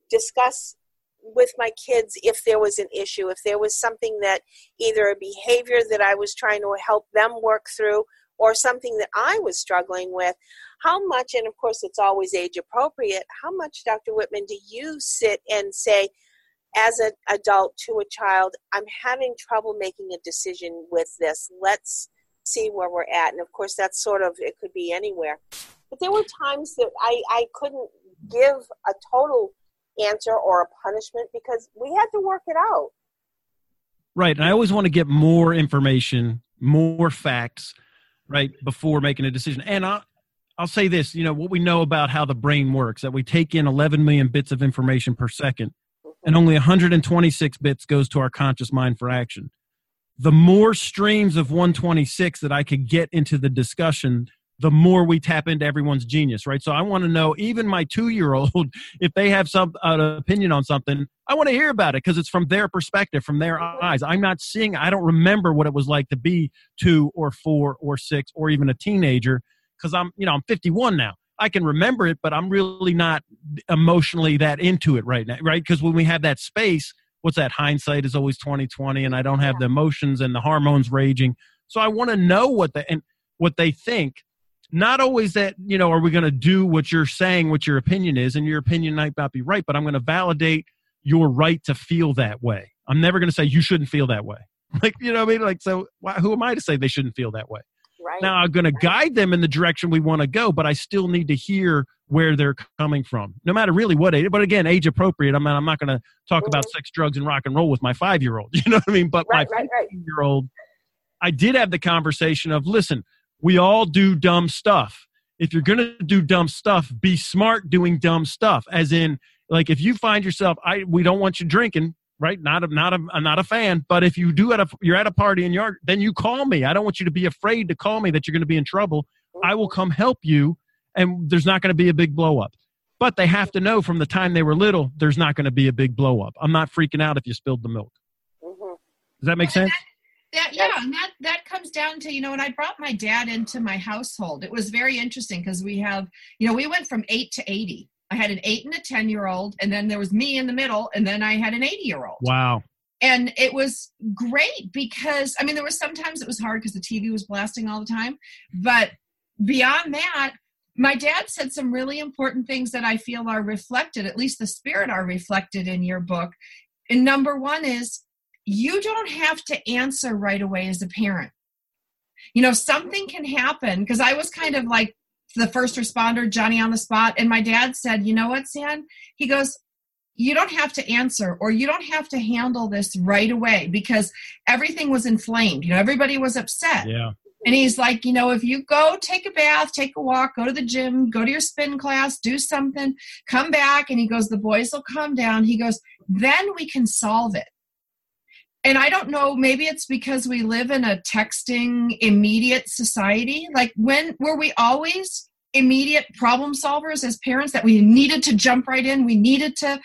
discuss with my kids if there was an issue if there was something that either a behavior that i was trying to help them work through or something that I was struggling with, how much, and of course it's always age appropriate, how much, Dr. Whitman, do you sit and say, as an adult to a child, I'm having trouble making a decision with this. Let's see where we're at. And of course, that's sort of, it could be anywhere. But there were times that I, I couldn't give a total answer or a punishment because we had to work it out. Right. And I always want to get more information, more facts, right, before making a decision. And I'll, I'll say this you know, what we know about how the brain works that we take in 11 million bits of information per second, and only 126 bits goes to our conscious mind for action. The more streams of 126 that I could get into the discussion, the more we tap into everyone's genius, right? So I want to know, even my two year old, if they have some uh, opinion on something, I want to hear about it because it's from their perspective, from their eyes. I'm not seeing, I don't remember what it was like to be two or four or six or even a teenager because I'm, you know, I'm 51 now. I can remember it, but I'm really not emotionally that into it right now, right? Because when we have that space, what's that? Hindsight is always 2020, and I don't have the emotions and the hormones raging. So I want to know what the and what they think not always that you know are we going to do what you're saying what your opinion is and your opinion might not be right but i'm going to validate your right to feel that way i'm never going to say you shouldn't feel that way like you know what i mean like so why, who am i to say they shouldn't feel that way right now i'm going to guide them in the direction we want to go but i still need to hear where they're coming from no matter really what age but again age appropriate i'm not, I'm not going to talk mm-hmm. about sex drugs and rock and roll with my five year old you know what i mean but right, my right. year old i did have the conversation of listen we all do dumb stuff. If you're going to do dumb stuff, be smart doing dumb stuff. As in, like if you find yourself, I we don't want you drinking, right? Not a, not a, I'm not a fan, but if you do at a, you're at a party and you're, then you call me. I don't want you to be afraid to call me that you're going to be in trouble. I will come help you, and there's not going to be a big blow up. But they have to know from the time they were little, there's not going to be a big blow up. I'm not freaking out if you spilled the milk. Mm-hmm. Does that make sense? that yeah and that that comes down to you know when i brought my dad into my household it was very interesting because we have you know we went from 8 to 80 i had an 8 and a 10 year old and then there was me in the middle and then i had an 80 year old wow. And it was great because i mean there was sometimes it was hard because the tv was blasting all the time but beyond that my dad said some really important things that i feel are reflected at least the spirit are reflected in your book. And number one is you don't have to answer right away as a parent. You know, something can happen because I was kind of like the first responder, Johnny on the spot. And my dad said, You know what, San? He goes, You don't have to answer or you don't have to handle this right away because everything was inflamed. You know, everybody was upset. Yeah. And he's like, you know, if you go take a bath, take a walk, go to the gym, go to your spin class, do something, come back. And he goes, the boys will calm down. He goes, then we can solve it and I don't know, maybe it's because we live in a texting immediate society. Like when were we always immediate problem solvers as parents that we needed to jump right in, we needed to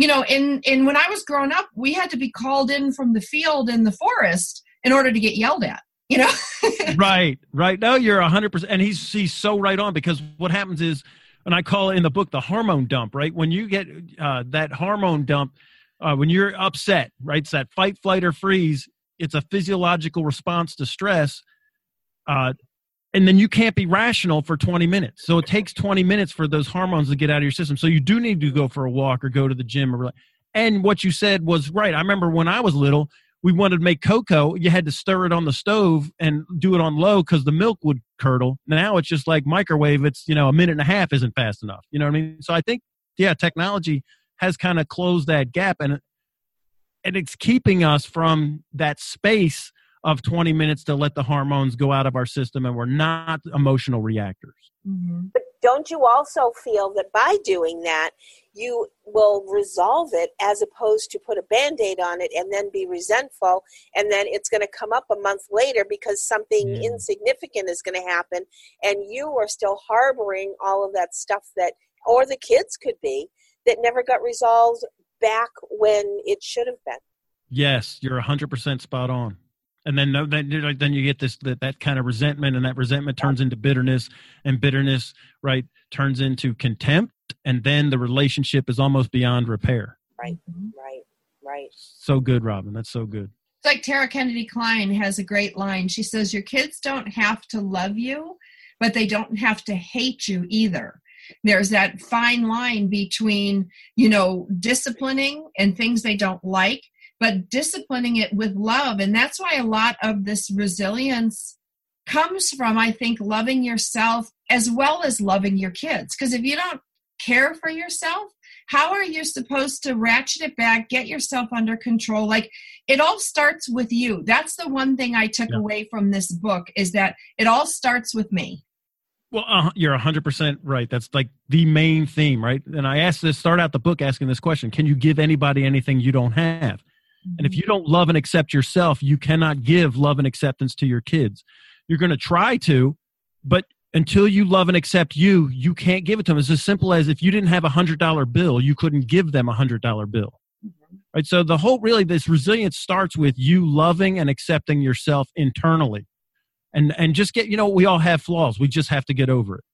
you know, in in when I was growing up, we had to be called in from the field in the forest in order to get yelled at. You know, right, right. No, you're hundred percent, and he's he's so right on because what happens is, and I call it in the book the hormone dump. Right when you get uh, that hormone dump, uh, when you're upset, right? It's that fight, flight, or freeze. It's a physiological response to stress. Uh, and then you can't be rational for 20 minutes. So it takes 20 minutes for those hormones to get out of your system. So you do need to go for a walk or go to the gym. Or, and what you said was right. I remember when I was little, we wanted to make cocoa. You had to stir it on the stove and do it on low because the milk would curdle. Now it's just like microwave. It's, you know, a minute and a half isn't fast enough. You know what I mean? So I think, yeah, technology has kind of closed that gap and and it's keeping us from that space of 20 minutes to let the hormones go out of our system and we're not emotional reactors. Mm-hmm. But don't you also feel that by doing that, you will resolve it as opposed to put a band aid on it and then be resentful, and then it's going to come up a month later because something mm. insignificant is going to happen, and you are still harboring all of that stuff that, or the kids could be, that never got resolved back when it should have been. Yes, you're 100% spot on. And then then then you get this that, that kind of resentment and that resentment turns into bitterness and bitterness right turns into contempt and then the relationship is almost beyond repair. Right. Right. Right. So good, Robin. That's so good. It's like Tara Kennedy Kline has a great line. She says, Your kids don't have to love you, but they don't have to hate you either. There's that fine line between, you know, disciplining and things they don't like, but disciplining it with love. And that's why a lot of this resilience comes from, I think, loving yourself as well as loving your kids. Because if you don't care for yourself, how are you supposed to ratchet it back, get yourself under control? Like it all starts with you. That's the one thing I took yeah. away from this book is that it all starts with me. Well, uh, you're 100% right. That's like the main theme, right? And I asked this, start out the book asking this question Can you give anybody anything you don't have? Mm-hmm. And if you don't love and accept yourself, you cannot give love and acceptance to your kids. You're going to try to, but until you love and accept you, you can't give it to them. It's as simple as if you didn't have a hundred dollar bill, you couldn't give them a hundred dollar bill. Mm-hmm. Right. So the whole really this resilience starts with you loving and accepting yourself internally. And and just get, you know, we all have flaws. We just have to get over it.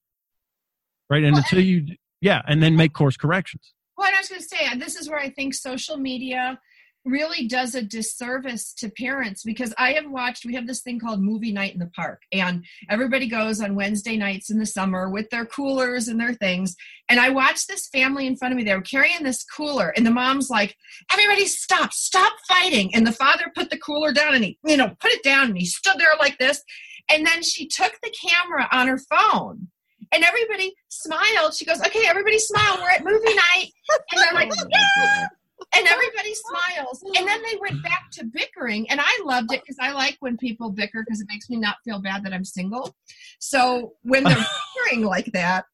Right. And well, until you yeah, and then make course corrections. Well, I was gonna say this is where I think social media really does a disservice to parents because I have watched, we have this thing called movie night in the park, and everybody goes on Wednesday nights in the summer with their coolers and their things. And I watched this family in front of me, they were carrying this cooler, and the mom's like, Everybody stop, stop fighting. And the father put the cooler down and he, you know, put it down and he stood there like this. And then she took the camera on her phone and everybody smiled. She goes, Okay, everybody smile. We're at movie night. And they're like, oh Yeah and everybody smiles. And then they went back to bickering, and I loved it because I like when people bicker because it makes me not feel bad that I'm single. So when they're bickering like that,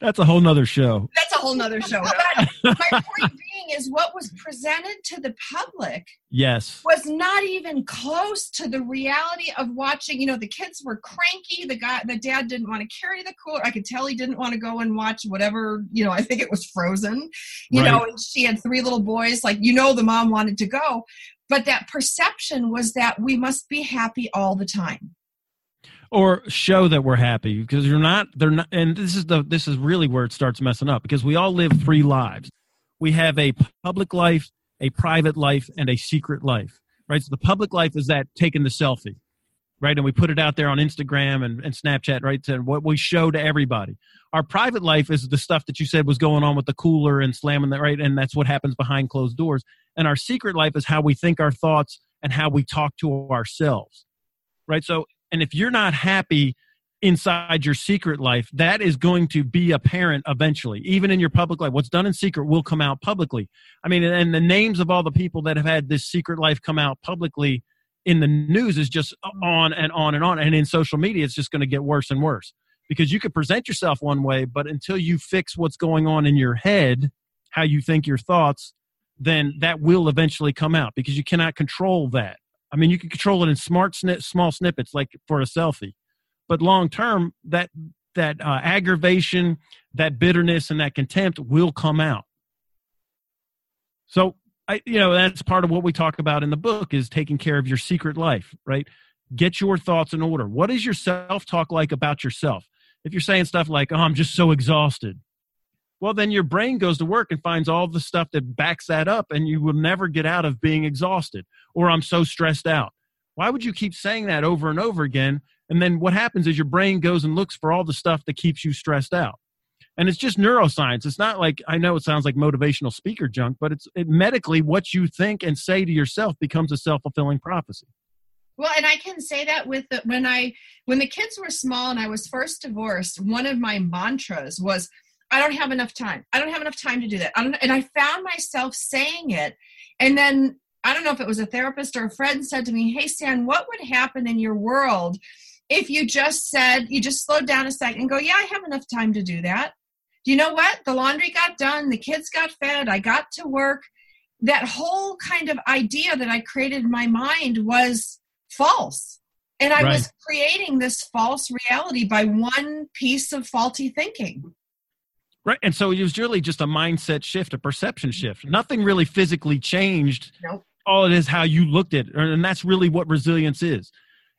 that's a whole nother show. That's a whole nother show. But my point being is what was presented to the public yes was not even close to the reality of watching. You know, the kids were cranky. The guy the dad didn't want to carry the cooler. I could tell he didn't want to go and watch whatever, you know, I think it was frozen. You right. know, and she had three little boys, like you know the mom wanted to go. But that perception was that we must be happy all the time or show that we're happy because you're not they're not and this is the this is really where it starts messing up because we all live three lives. We have a public life a private life and a secret life right? So the public life is that taking the selfie right? And we put it out there on instagram and, and snapchat right? And what we show to everybody. Our private life is the stuff that you said was going on with the cooler and slamming that right? And that's what happens behind closed doors. And our secret life is how we think our thoughts and how we talk to ourselves right? So and if you're not happy inside your secret life, that is going to be apparent eventually, even in your public life. What's done in secret will come out publicly. I mean, and the names of all the people that have had this secret life come out publicly in the news is just on and on and on. And in social media, it's just going to get worse and worse because you could present yourself one way, but until you fix what's going on in your head, how you think your thoughts, then that will eventually come out because you cannot control that. I mean, you can control it in smart snip, small snippets, like for a selfie, but long term, that that uh, aggravation, that bitterness, and that contempt will come out. So, I, you know, that's part of what we talk about in the book is taking care of your secret life, right? Get your thoughts in order. What is your self talk like about yourself? If you're saying stuff like, "Oh, I'm just so exhausted," well then your brain goes to work and finds all the stuff that backs that up and you will never get out of being exhausted or i'm so stressed out. Why would you keep saying that over and over again? And then what happens is your brain goes and looks for all the stuff that keeps you stressed out. And it's just neuroscience. It's not like i know it sounds like motivational speaker junk but it's it, medically what you think and say to yourself becomes a self-fulfilling prophecy. Well, and I can say that with the, when I when the kids were small and I was first divorced, one of my mantras was I don't have enough time. I don't have enough time to do that. I don't, and I found myself saying it. And then I don't know if it was a therapist or a friend said to me, Hey, Stan, what would happen in your world if you just said, you just slowed down a second and go, Yeah, I have enough time to do that. Do you know what? The laundry got done, the kids got fed, I got to work. That whole kind of idea that I created in my mind was false. And I right. was creating this false reality by one piece of faulty thinking. Right. And so it was really just a mindset shift, a perception shift. Nothing really physically changed. Nope. All it is how you looked at it. And that's really what resilience is.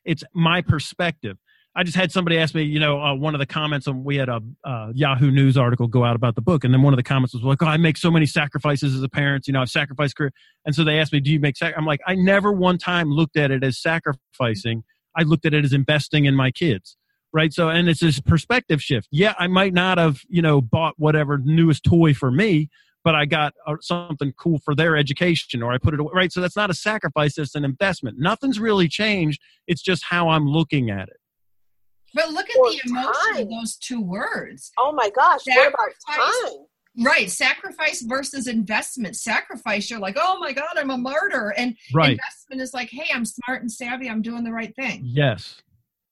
It's my perspective. I just had somebody ask me, you know, uh, one of the comments on we had a uh, Yahoo News article go out about the book, and then one of the comments was like, "Oh, I make so many sacrifices as a parent. You know, I've sacrificed career." And so they asked me, "Do you make?" Sac-? I'm like, I never one time looked at it as sacrificing. I looked at it as investing in my kids, right? So, and it's this perspective shift. Yeah, I might not have, you know, bought whatever newest toy for me, but I got uh, something cool for their education, or I put it away, right? So that's not a sacrifice; it's an investment. Nothing's really changed. It's just how I'm looking at it. But look at the emotion time. of those two words. Oh my gosh, sacrifice, what about time? Right, sacrifice versus investment. Sacrifice, you're like, oh my God, I'm a martyr. And right. investment is like, hey, I'm smart and savvy, I'm doing the right thing. Yes.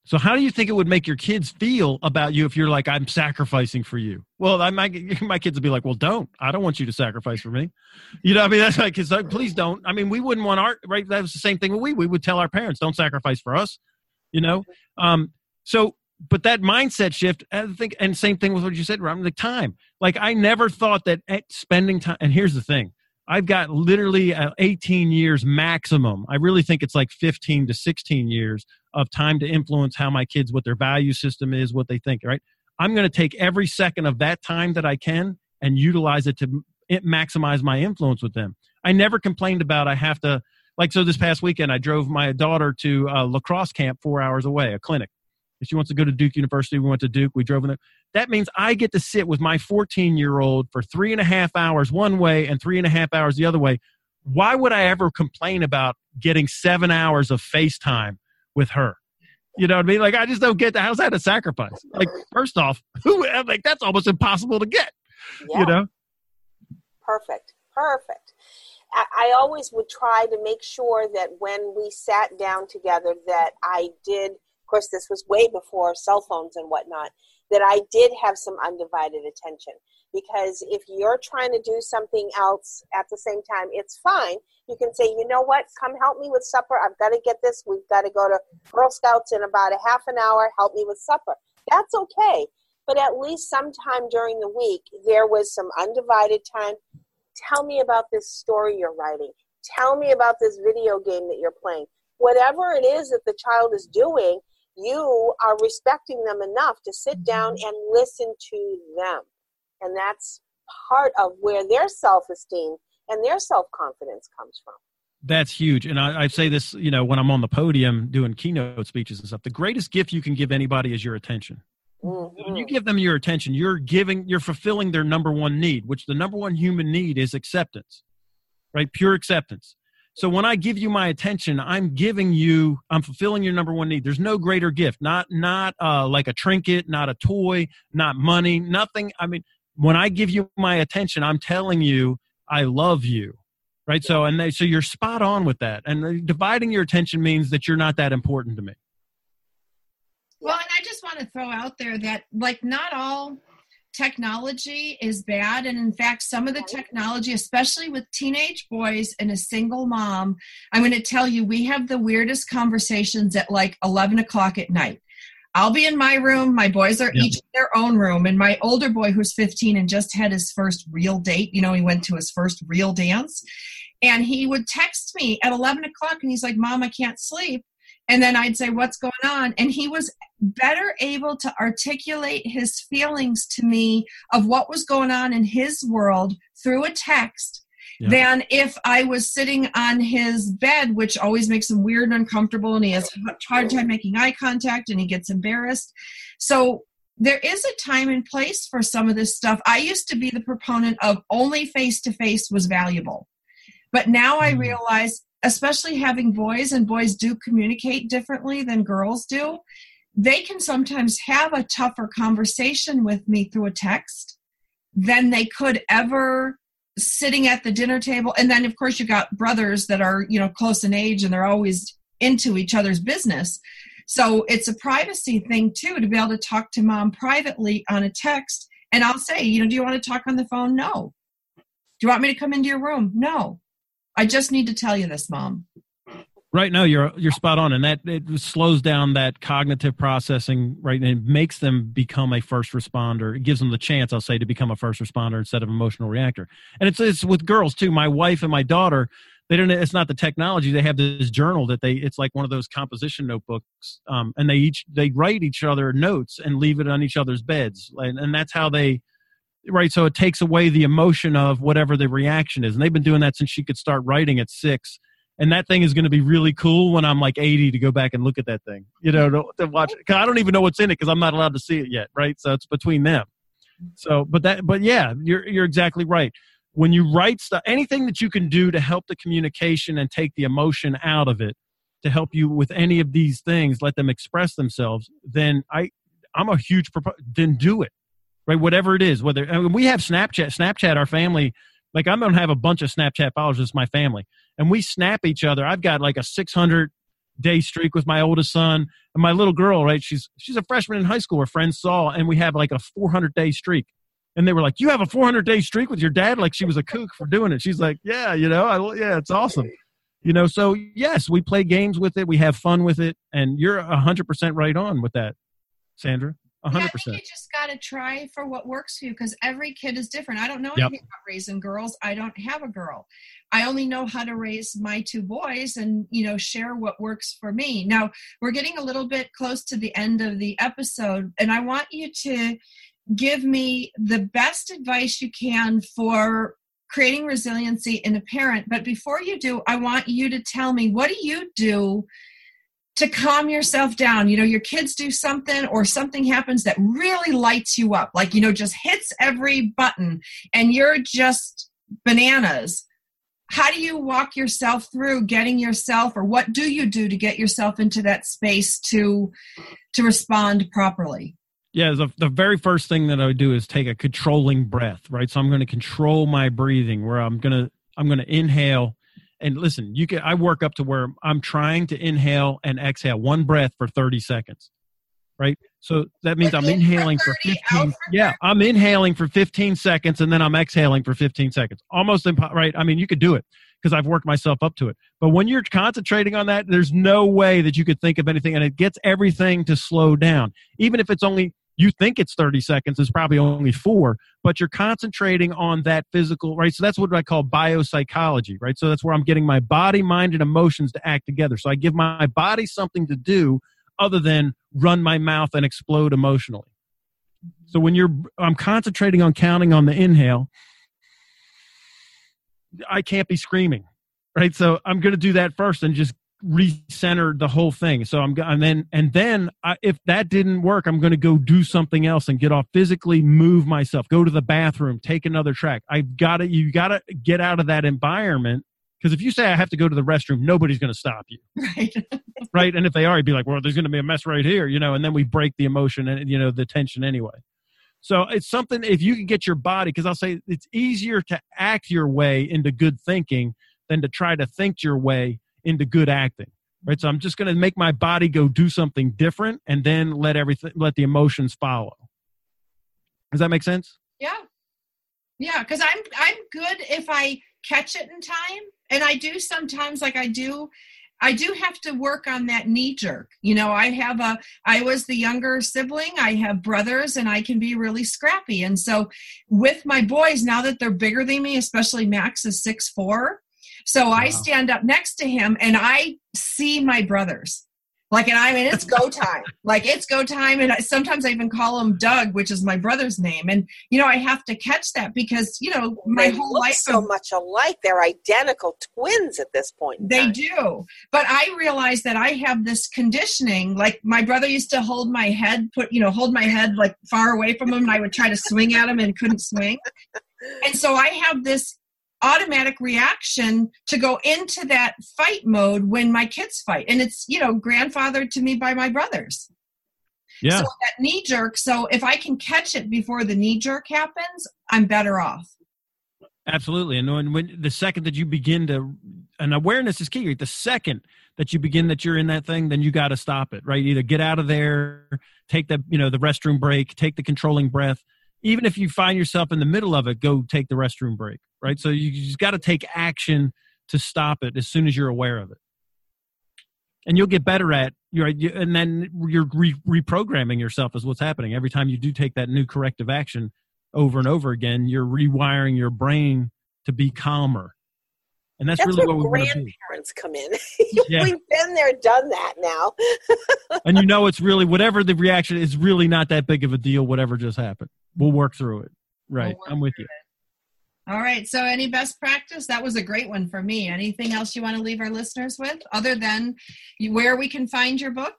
So how do you think it would make your kids feel about you if you're like, I'm sacrificing for you? Well, I might, my kids would be like, well, don't. I don't want you to sacrifice for me. You know, I mean, that's like, like, please don't. I mean, we wouldn't want our, right? That was the same thing we, we would tell our parents, don't sacrifice for us, you know? Um, so, but that mindset shift, I think, and same thing with what you said, around the time. Like I never thought that spending time. And here's the thing: I've got literally uh, 18 years maximum. I really think it's like 15 to 16 years of time to influence how my kids, what their value system is, what they think. Right? I'm going to take every second of that time that I can and utilize it to maximize my influence with them. I never complained about I have to like so this past weekend I drove my daughter to a lacrosse camp 4 hours away, a clinic. She wants to go to Duke University, we went to Duke. We drove in there. That means I get to sit with my 14 year old for three and a half hours one way and three and a half hours the other way. Why would I ever complain about getting seven hours of FaceTime with her? You know what I mean? Like, I just don't get that. How's that a sacrifice? Like, first off, who, like, that's almost impossible to get, yeah. you know? Perfect. Perfect. I always would try to make sure that when we sat down together that I did of – course, this was way before cell phones and whatnot, that I did have some undivided attention. Because if you're trying to do something else at the same time, it's fine. You can say, you know what, come help me with supper. I've got to get this. We've got to go to Girl Scouts in about a half an hour. Help me with supper. That's okay. But at least sometime during the week, there was some undivided time. Tell me about this story you're writing. Tell me about this video game that you're playing. Whatever it is that the child is doing, you are respecting them enough to sit down mm-hmm. and listen to them. And that's part of where their self esteem and their self confidence comes from. That's huge. And I, I, say this, you know, when I'm on the podium doing keynote speeches and stuff, the greatest gift you can give anybody is your attention. Mm-hmm. When you give them your attention, you're giving, you're fulfilling their number one need, which the number one human need is acceptance, right? Pure acceptance. So when I give you my attention, I'm giving you, I'm fulfilling your number one need. There's no greater gift, not not uh, like a trinket, not a toy, not money, nothing. I mean, when I give you my attention, I'm telling you I love you, right? So and they, so you're spot on with that. And dividing your attention means that you're not that important to me. Well, and I just want to throw out there that like not all technology is bad. And in fact, some of the technology, especially with teenage boys and a single mom, I'm going to tell you, we have the weirdest conversations at like 11 o'clock at night. I'll be in my room. My boys are each in their own room. And my older boy, who's 15 and just had his first real date, you know, he went to his first real dance. And he would text me at 11 o'clock and he's like, Mom, I can't sleep. And then I'd say, What's going on? And he was better able to articulate his feelings to me of what was going on in his world through a text yeah. than if I was sitting on his bed, which always makes him weird and uncomfortable, and he has a hard time making eye contact and he gets embarrassed. So there is a time and place for some of this stuff. I used to be the proponent of only face to face was valuable. But now I mm. realize especially having boys and boys do communicate differently than girls do they can sometimes have a tougher conversation with me through a text than they could ever sitting at the dinner table. And then of course you got brothers that are you know close in age and they're always into each other's business. So it's a privacy thing too to be able to talk to mom privately on a text. And i'll say you know do you want to talk on the phone? No. Do you want me to come into your room? No I just need to tell you this, mom. Right now, you're you're spot on, and that it slows down that cognitive processing. Right, and it makes them become a first responder. It gives them the chance, I'll say, to become a first responder instead of emotional reactor. And it's it's with girls too. My wife and my daughter, they don't it's not the technology they have this journal that they it's like one of those composition notebooks um, and they each they write each other notes and leave it on each other's beds and, and that's how they right so it takes away the emotion of whatever the reaction is and they've been doing that since she could start writing at six and that thing is going to be really cool when i'm like 80 to go back and look at that thing you know to, to watch cause i don't even know what's in it because i'm not allowed to see it yet right? So it's between them. So but that but yeah you're you're exactly right. When you write stuff, anything that you can do to help the communication and take the emotion out of it, to help you with any of these things, let them express themselves, then I, I'm a huge proponent. Then do it, right? Whatever it is, whether I mean, we have Snapchat, Snapchat, our family. Like I'm gonna have a bunch of Snapchat followers. It's my family, and we snap each other. I've got like a 600 day streak with my oldest son and my little girl. Right, she's she's a freshman in high school. Her friends saw, and we have like a 400 day streak and they were like, "You have a 400 day streak with your dad?" Like she was a kook for doing it. She's like, "Yeah, you know, I, yeah, it's awesome." You know, so yes, we play games with it, we have fun with it, and you're hundred percent right on with that, Sandra. Hundred percent. You just got to try for what works for you because every kid is different. I don't know anything yep. about raising girls. I don't have a girl. I only know how to raise my two boys and you know share what works for me. Now we're getting a little bit close to the end of the episode, and I want you to give me the best advice you can for creating resiliency in a parent. But before you do, I want you to tell me what do you do to calm yourself down? You know, your kids do something or something happens that really lights you up, like, you know, just hits every button and you're just bananas. How do you walk yourself through getting yourself or what do you do to get yourself into that space to to respond properly? Yeah, the, the very first thing that I would do is take a controlling breath, right? So I'm going to control my breathing where I'm going to I'm going to inhale and listen, you can I work up to where I'm trying to inhale and exhale one breath for 30 seconds. Right? So that means I'm inhaling for 15 Yeah, I'm inhaling for 15 seconds and then I'm exhaling for 15 seconds. Almost impo- right? I mean, you could do it because I've worked myself up to it. But when you're concentrating on that, there's no way that you could think of anything and it gets everything to slow down. Even if it's only you think it's 30 seconds it's probably only four but you're concentrating on that physical right? So that's what i call biopsychology right? So that's where i'm getting my body mind and emotions to act together. So i give my body something to do other than run my mouth and explode emotionally. So when you're i'm concentrating on counting on the inhale i can't be screaming right? So i'm going to do that first and just recenter the whole thing. So I'm and then and then I, if that didn't work, I'm going to go do something else and get off physically move myself, go to the bathroom, take another track. I've got to you got to get out of that environment because if you say I have to go to the restroom, nobody's going to stop you. Right. right. And if they are, you'd be like, well, there's going to be a mess right here, you know, and then we break the emotion and, you know, the tension anyway. So it's something, if you can get your body, because I'll say it's easier to act your way into good thinking than to try to think your way into good acting right so i'm just going to make my body go do something different and then let everything let the emotions follow does that make sense yeah yeah because i'm i'm good if i catch it in time and i do sometimes like i do I do have to work on that knee jerk. You know, I have a, I was the younger sibling, I have brothers, and I can be really scrappy. And so with my boys, now that they're bigger than me, especially Max is six four, so wow. I stand up next to him and I see my brothers. Like, and I mean, it's go time. like, it's go time. And I, sometimes I even call him Doug, which is my brother's name. And, you know, I have to catch that because, you know, my they whole life. so of, much alike. They're identical twins at this point. They do. But I realize that I have this conditioning. Like, my brother used to hold my head, put, you know, hold my head like far away from him. And I would try to swing at him and couldn't swing. And so I have this automatic reaction to go into that fight mode when my kids fight. And it's you know grandfathered to me by my brothers. Yeah. So that knee jerk so if i can catch it before the knee jerk happens i'm better off. Absolutely. And when, when the second that you begin to and awareness is key the second that you begin that you're in that thing then you got to stop it right? Either get out of there take the you know the restroom break take the controlling breath. Even if you find yourself in the middle of it go take the restroom break right? So you just got to take action to stop it as soon as you're aware of it. And you'll get better at you and then you're re- reprogramming yourself is what's happening every time you do take that new corrective action over and over again. You're rewiring your brain to be calmer. And that's, that's really what we want to do. grandparents come in. Yeah. We've been there, done that now. and you know it's really whatever the reaction is really not that big of a deal whatever just happened we'll work through it right work i'm with you All right. So, any best practice? That was a great one for me. Anything else you want to leave our listeners with, other than where we can find your book?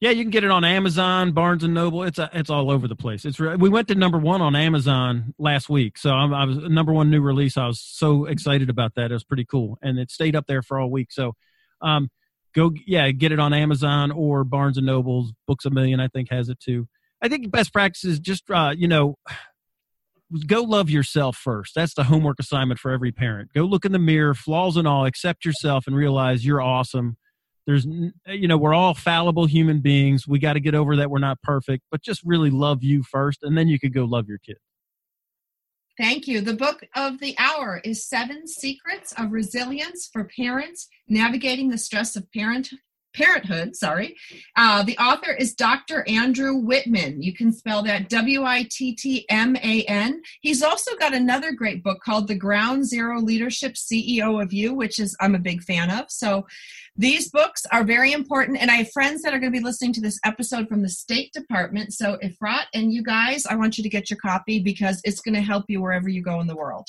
yeah you can get it on amazon barnes and noble it's a, it's all over the place it's re- we went to number one on amazon last week so I'm, i was number one new release i was so excited about that it was pretty cool and it stayed up there for all week so um go yeah get it on amazon or barnes and nobles books a million i think has it too i think best practices just uh you know go love yourself first. That's the homework assignment for every parent. Go look in the mirror flaws and all accept yourself and realize you're awesome. There's you know we're all fallible human beings. We got to get over that we're not perfect but just really love you first and then you could go love your kid. Thank you. The book of the hour is Seven Secrets of Resilience for Parents Navigating the Stress of Parent Parenthood. Sorry. Uh, the author is Dr. Andrew Wittman. You can spell that W I T T M A N. He's also got another great book called The Ground Zero Leadership CEO of You, which is I'm a big fan of. So these books are very important. And I have friends that are going to be listening to this episode from the State Department. So if Rot and you guys, I want you to get your copy because it's going to help you wherever you go in the world.